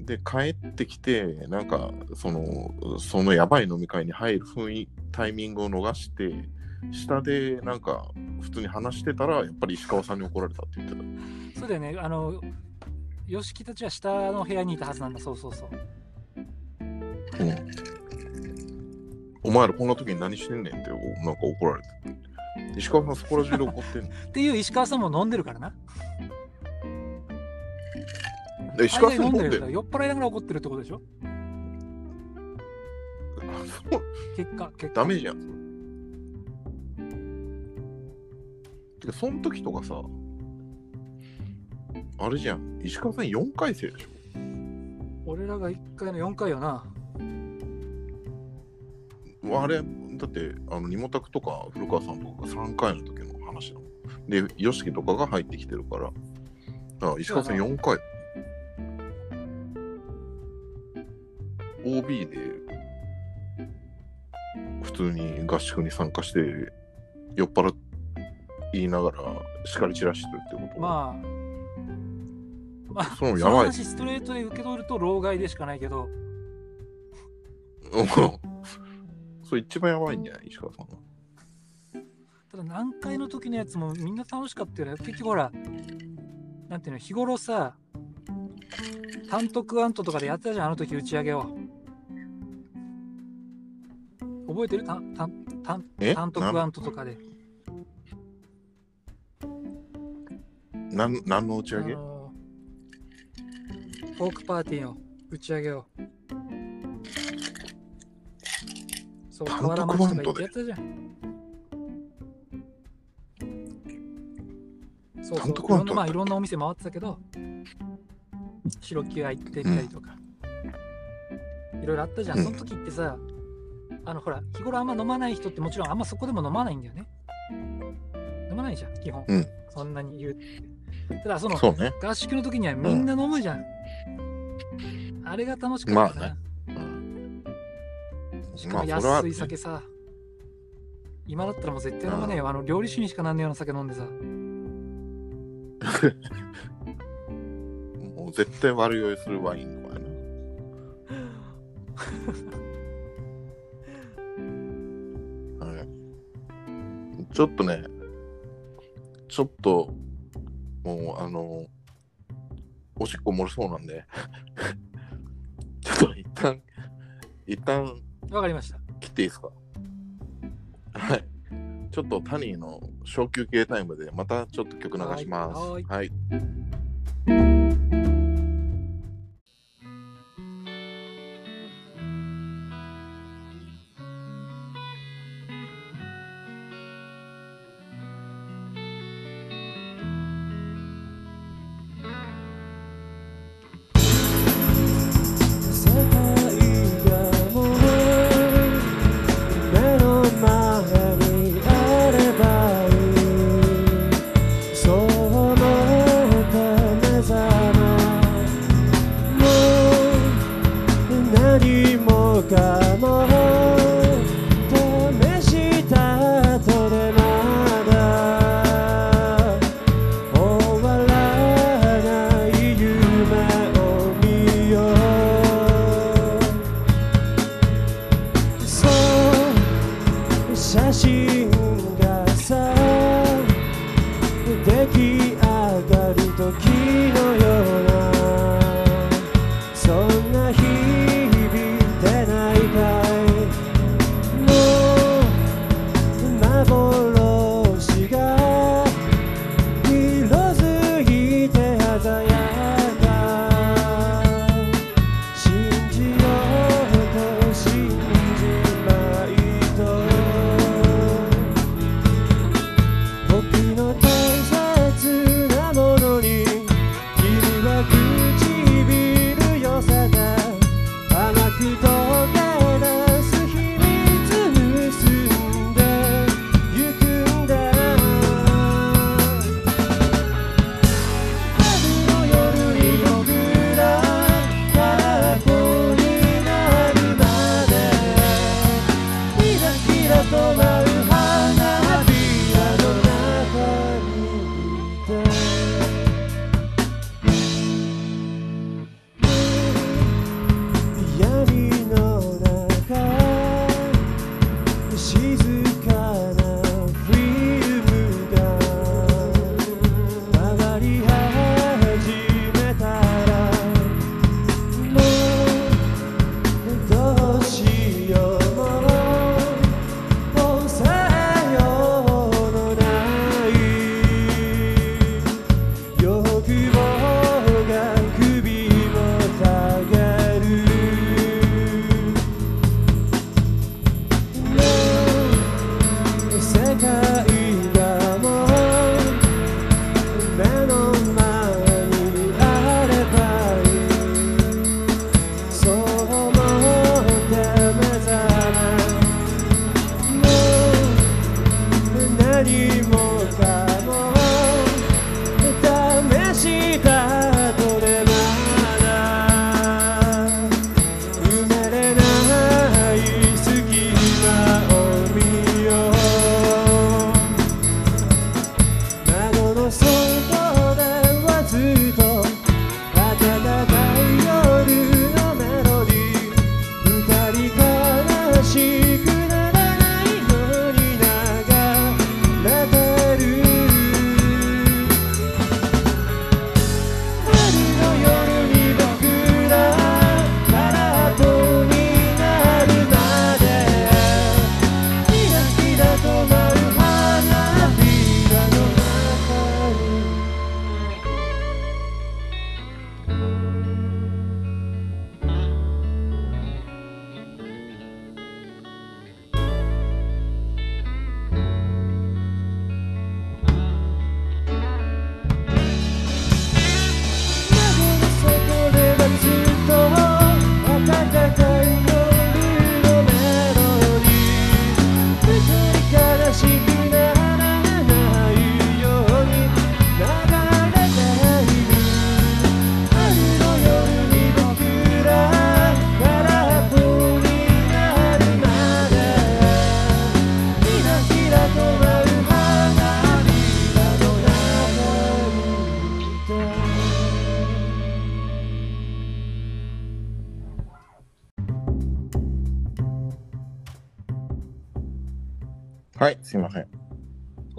で、帰ってきて、なんか、その、そのやばい飲み会に入る雰囲タイミングを逃して、下でなんか、普通に話してたら、やっぱり石川さんに怒られたって言ってた。そうだよねあのよしきたちは下の部屋にいたはずなんだそうそうそううん。お前らこんな時に何してんねんって、おなんか怒られて。石川さんそこら中で怒ってんの？っていう石川さんも飲んでるからなで石川さん大飲んでる？概飲んでるから酔っ払いながら怒ってるってことでしょ？結果結果ダメじゃん。てか、その時とかさ、あれじゃん、石川さん4回生でしょ？俺らが1回の4回よなあれ、だって、あの、ニモタクとか古川さんとかが3回の時の話だもん。で、ヨシキとかが入ってきてるから、だから石川さん4回。OB で、普通に合宿に参加して、酔っ払いながら叱り散らしてるってこと？まあまあそのやばいストレートで受け取ると老害でしかないけど それ一番やばいんじゃない石川さんは。ただ南海の時のやつもみんな楽しかったよね。結局ほら、なんていうの、日頃さ、単独アントとかでやってたじゃん、あの時打ち上げを。覚えてる？たたたえ？単独アントとかで。なんなんの打ち上げ？フォークパーティーの打ち上げを。そう、単河独原町とか行ってやったじゃん。そうそう、いろんなまあいろんなお店回ってたけど、白木屋行ってみたりとか、いろいろあったじゃん。うんその時ってさ、あのほら、日頃あんま飲まない人ってもちろんあんまそこでも飲まないんだよね。飲まないじゃん、基本。うんそんなに言う。ただその、ね。合宿の時にはみんな飲むじゃん。あれが楽しかったな。まあねうんしかも安い酒さ、今だったらもう絶対飲まねえよ。あの料理酒にしかなんねえような酒飲んでさ。もう絶対悪酔いするワインとかやな。はい。ちょっとね、ちょっと、もう、あの、おしっこ漏れそうなんで、ちょっと一旦、一旦わかりました。切っていいですか？はい。ちょっとタニーの小休憩タイムでまたちょっと曲流します。はい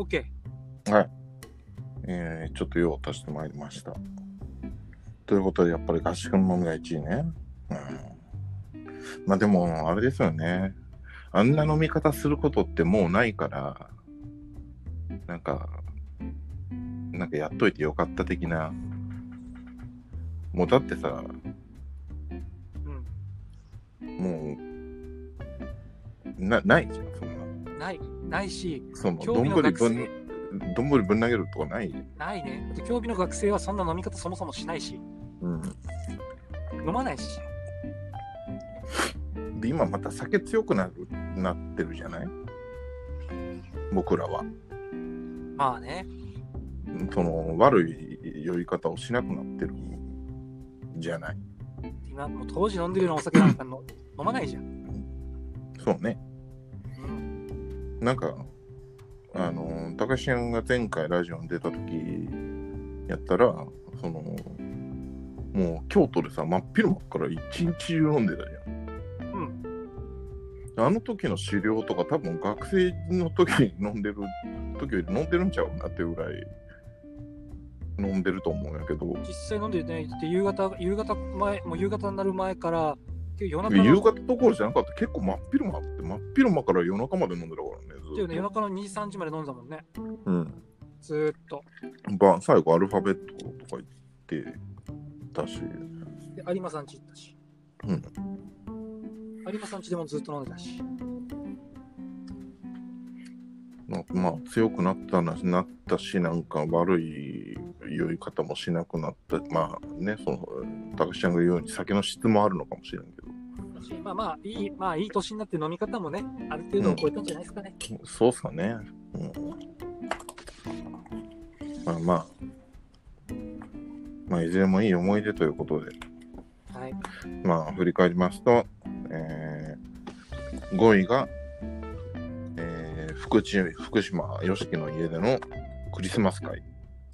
OK。はい。えー、ちょっと用を足してまいりました。ということで、やっぱり合宿の飲みが1位ね。うん。まあでも、あれですよね。あんな飲み方することってもうないから、なんか、なんかやっといてよかった的な。もうだってさ、うん。もう、な、ないじゃん、そんな。ない。ないし、その、興どんぶり味の学生ぶん、どんぶりぶん投げるとかない？ないね。競技の学生はそんな飲み方そもそもしないし、うん。飲まないし。で、今また酒強くなる、なってるじゃない？僕らは。まあね。その、悪い酔い方をしなくなってるじゃない？今、もう当時飲んでるようなお酒なんかの飲まないじゃん。そうね。うん。なんか、あの、高橋んが前回ラジオに出た時やったら、その、もう京都でさ、真っ昼間から一日中飲んでたじゃん。うん。あの時の資料とか多分学生の時に飲んでる時より飲んでるんちゃうなっていうぐらい飲んでると思うんやけど、実際飲んでね、だって夕方、夕方前、もう夕方になる前から、夜中の夕方どころじゃなかった結構真っ昼間って真っ昼間から夜中まで飲んでたからねずだよね、夜っ中の2時、3時まで飲んだもんね。と、うんずーっと。ば最後アルファベットとか言ってたしで、有馬さん家行ったし。うん有馬さん家でもずっと飲んでたし。なまあ強くなったななったしなんか悪い酔い方もしなくなったまあねその高橋ちゃんが言うように酒の質もあるのかもしれんけどまあまあ、いい、まあいい年になって飲み方もね、ある程度を超えたんじゃないですかね。そうっすかね。うん、まあまあ、まあ、いずれもいい思い出ということで、はい。まあ、振り返りますと、えー、5位が、えー、福知福島よしきの家でのクリスマス会。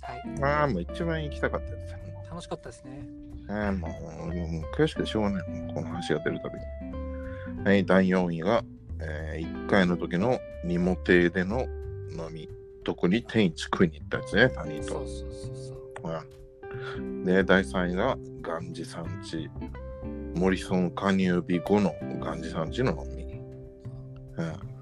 はい。まあ、もう一番行きたかったやつだも楽しかったですね。もう、もう悔しくてしょうがない。この話が出るたびに。はい、第4位が、え1回の時のニモ亭での飲み。特に天一食いに行ったやつね、他人と。そうそうそうそう。うんで、第3位が、ガンジ産地。モリソン加入日後のガンジ産地の飲み。うん。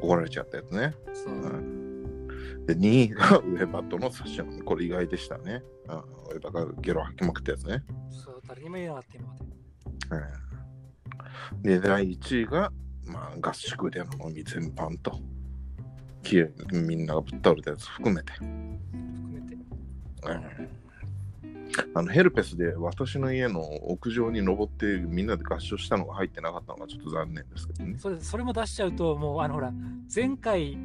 怒られちゃったやつね。そううん。で、2位がウェバとの差し飲み。これ意外でしたね。うん、ウェバがゲロ吐きまくったやつね。そう、誰にも言えなかった今まで。うん。で、第1位が、まあ、合宿での飲み全般と。きれいみんながぶっ倒れたやつ含めて。含めて。あのヘルペスで私の家の屋上に登ってみんなで合唱したのが入ってなかったのがちょっと残念ですけどね。それそれも出しちゃうと、もう、あのほら、前回、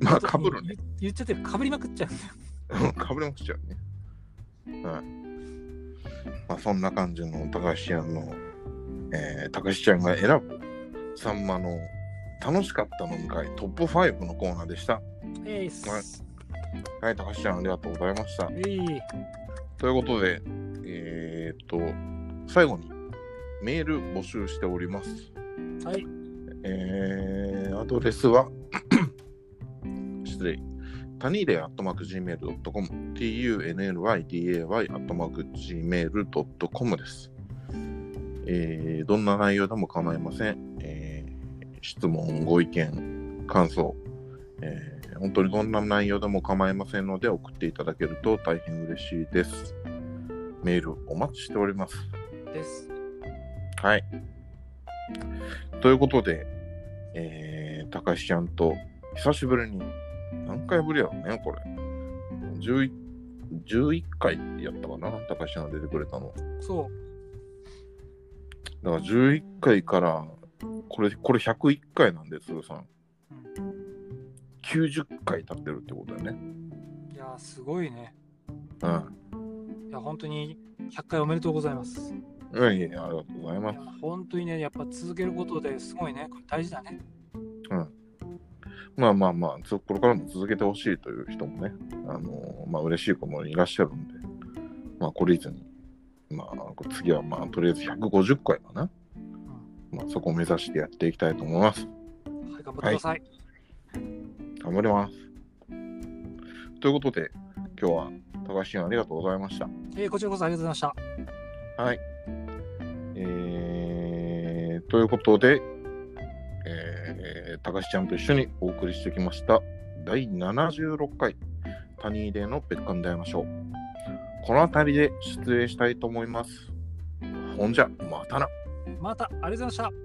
まあ、かぶるね。言言っちゃってる、かぶりまくっちゃうんだよ。かぶれまくっちゃうね。はい。まあ、そんな感じの高橋ちゃんの、えー、高橋ちゃんが選ぶさんまの楽しかった飲み会トップ5のコーナーでした。えいっす。はいはい、高橋ちゃんありがとうございました。えいということで、えーっと、最後にメール募集しております。はい。えー、アドレスは、失礼、タニーレアットマーク Gmail.com、tunnyday アットマーク Gmail.com です。えー、どんな内容でも構いません。えー、質問、ご意見、感想、えー本当にどんな内容でも構いませんので送っていただけると大変嬉しいです。メールお待ちしております。です。はい。ということで、えー、高橋ちゃんと久しぶりに、何回ぶりやろうね、これ。11, 11回やったかな、高橋ちゃんが出てくれたの。そだから11回から、これ、これ101回なんです、通算。う。うん90回経ってるってことだよね。いやー、すごいね。うん。いや、本当に100回おめでとうございます。いやいやありがとうございます。本当にね、やっぱ続けることですごいね、これ大事だね。まあまあまあ、つこれからも続けてほしいという人もね、あのーまあ嬉しい子もいらっしゃるんで、まあ懲りずに、まあ次はまあとりあえず150回かな。まあそこを目指してやっていきたいと思います。頑張ってください。頑張ります。ということで、今日は高橋さんありがとうございました。えーこちらこそありがとうございました。はい。えー、ということで、えー、高橋ちゃんと一緒にお送りしてきました第76回谷井玲の別館で会いましょう。この辺りで失礼したいと思います。ほんじゃ、またな。また、ありがとうございました。